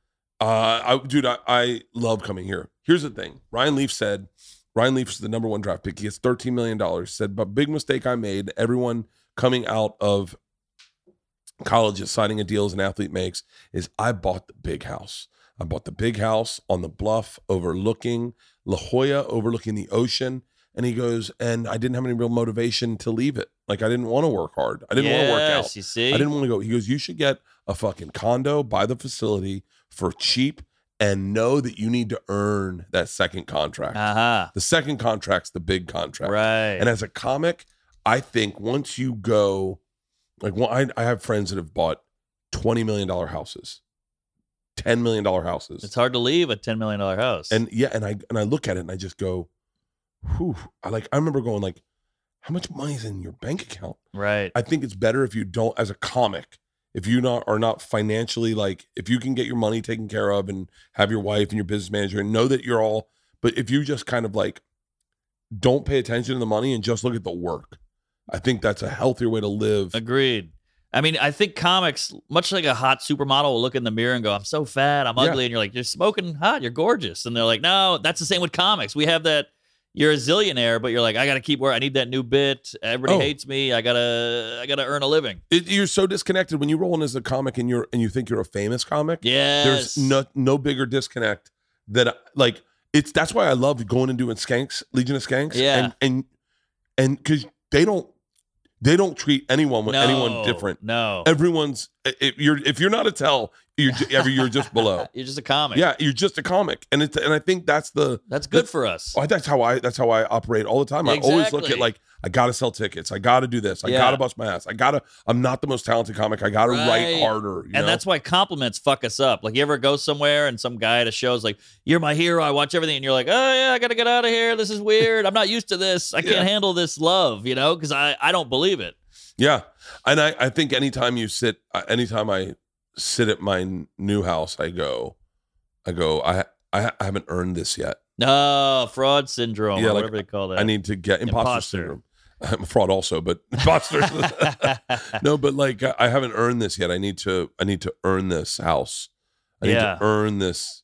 I, dude, I, I love coming here. Here's the thing: Ryan Leaf said, Ryan Leaf is the number one draft pick. He gets 13 million dollars. Said, but big mistake I made. Everyone coming out of college is signing a deal as an athlete makes is I bought the big house. I bought the big house on the bluff overlooking La Jolla, overlooking the ocean. And he goes, and I didn't have any real motivation to leave it. Like I didn't want to work hard. I didn't want to work out. Yes, You see, I didn't want to go. He goes, you should get a fucking condo by the facility for cheap and know that you need to earn that second contract. Uh huh. the second contract's the big contract. Right. And as a comic, I think once you go, like, well, I, I have friends that have bought $20 million houses, $10 million houses. it's hard to leave a ten million dollar house. and yeah, and I, and I look at it and I just go, whew. I like, I remember going like, how much money is in your bank account? right. I think it's better if you don't, as a comic, if you not are not financially like, if you can get your money taken care of and have your wife and your business manager and know that you're all, but if you just kind of like don't pay attention to the money and just look at the work, I think that's a healthier way to live. Agreed. I mean, I think comics, much like a hot supermodel, will look in the mirror and go, "I'm so fat, I'm Yeah. ugly," and you're like, "You're smoking hot, you're gorgeous," and they're like, "No, that's the same with comics. We have that." You're a zillionaire, but you're like, I gotta keep where I need that new bit. Everybody Oh. hates me. I gotta, I gotta earn a living. It, you're so disconnected when you roll in as a comic and you're and you think you're a famous comic. Yes. There's no no bigger disconnect that like it's that's why I love going and doing skanks, Legion of Skanks. Yeah. And and and because they don't they don't treat anyone with no, anyone different. No, Everyone's if you're if you're not Attell, you're ju- ever you're just below. you're just a comic. Yeah, you're just a comic, and it's and I think that's the that's good That's- for us. oh, that's how I that's how I operate all the time. I always look at like I gotta sell tickets, I gotta do this, I Yeah. gotta bust my ass, I gotta. I'm not the most talented comic. I gotta Right. write harder. You and know? that's why compliments fuck us up. Like you ever go somewhere and some guy at a show is like, "You're my hero. I watch everything," and you're like, "Oh yeah, I gotta get out of here. This is weird. I'm not used to this. I can't handle this love," you know, because I I don't believe it. Yeah, and I, I think anytime you sit, uh, anytime I sit at my new house, I go, I go, I I, I haven't earned this yet. No fraud syndrome, Yeah, or like, whatever they call that. I need to get imposter, Imposter. syndrome. I'm a fraud also, but imposter. no, but like I haven't earned this yet. I need to I need to earn this house. I need Yeah. to earn this.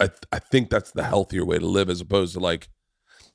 I I think that's the healthier way to live as opposed to like,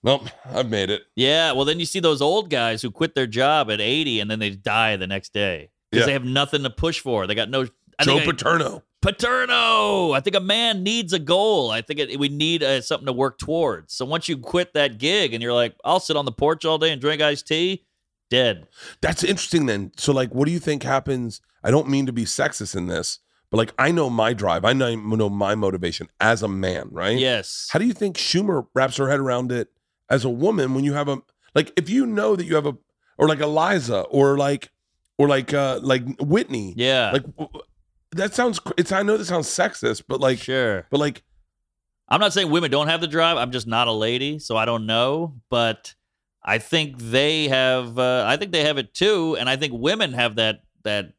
nope, I've made it. yeah, well then you see those old guys who quit their job at 80 and then they die the next day because Yeah. they have nothing to push for. They got no. I Joe think I- Paterno. Paterno. I think a man needs a goal. I think it, we need uh, something to work towards. So once you quit that gig and you're like, I'll sit on the porch all day and drink iced tea, dead. That's interesting then. So like what do you think happens? I don't mean to be sexist in this, but like I know my drive. I know, know my motivation as a man, right? Yes. How do you think Schumer wraps her head around it as a woman when you have a like if you know that you have a or like Iliza or like or like uh like Whitney. yeah. Like that sounds it's I know that sounds sexist, but like sure. but like I'm not saying women don't have the drive. I'm just not a lady, so I don't know. But I think they have. Uh, I think they have it too, and I think women have that that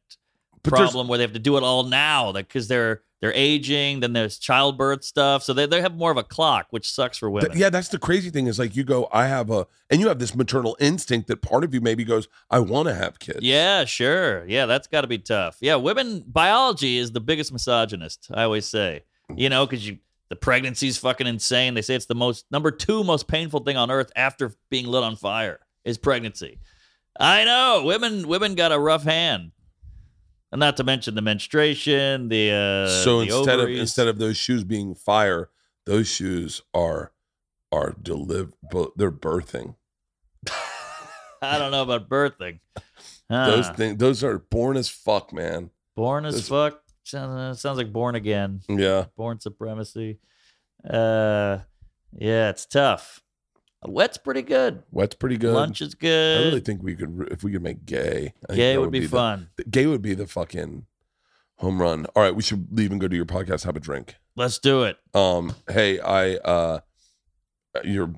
problem where they have to do it all now, because they're they're aging. Then there's childbirth stuff, so they they have more of a clock, which sucks for women. Th- yeah, that's the crazy thing is like you go, I have a, and you have this maternal instinct that part of you maybe goes, I want to have kids. Yeah, sure. Yeah, that's got to be tough. Yeah, women biology is the biggest misogynist. I always say, you know, because you the pregnancy's fucking insane. They say it's the most number two most painful thing on earth after being lit on fire is pregnancy. I know women women got a rough hand, and not to mention the menstruation, the uh, so the instead of instead of those shoes being fire, those shoes are are deliver, they're birthing. I don't know about birthing. Those things, those are born as fuck, man. born as those- fuck. Sounds, sounds like born again. Yeah. Born supremacy. Uh, yeah, it's tough. Wet's pretty good. Wet's pretty good. Lunch is good. I really think we could, if we could make gay. I think Gay that would be, the- fun. the- gay would be the fucking home run. All right, we should leave and go to your podcast. Have a drink. Let's do it. Um, hey, I, uh, you're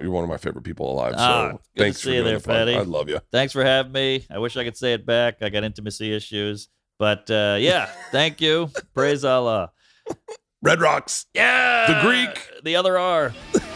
you're one of my favorite people alive. So Ah, good to thanks see for you doing there, the pod. I love you. Thanks for having me. I wish I could say it back. I got intimacy issues. But uh, yeah, thank you. Praise Allah. Red Rocks. Yeah. The Greek. The other R.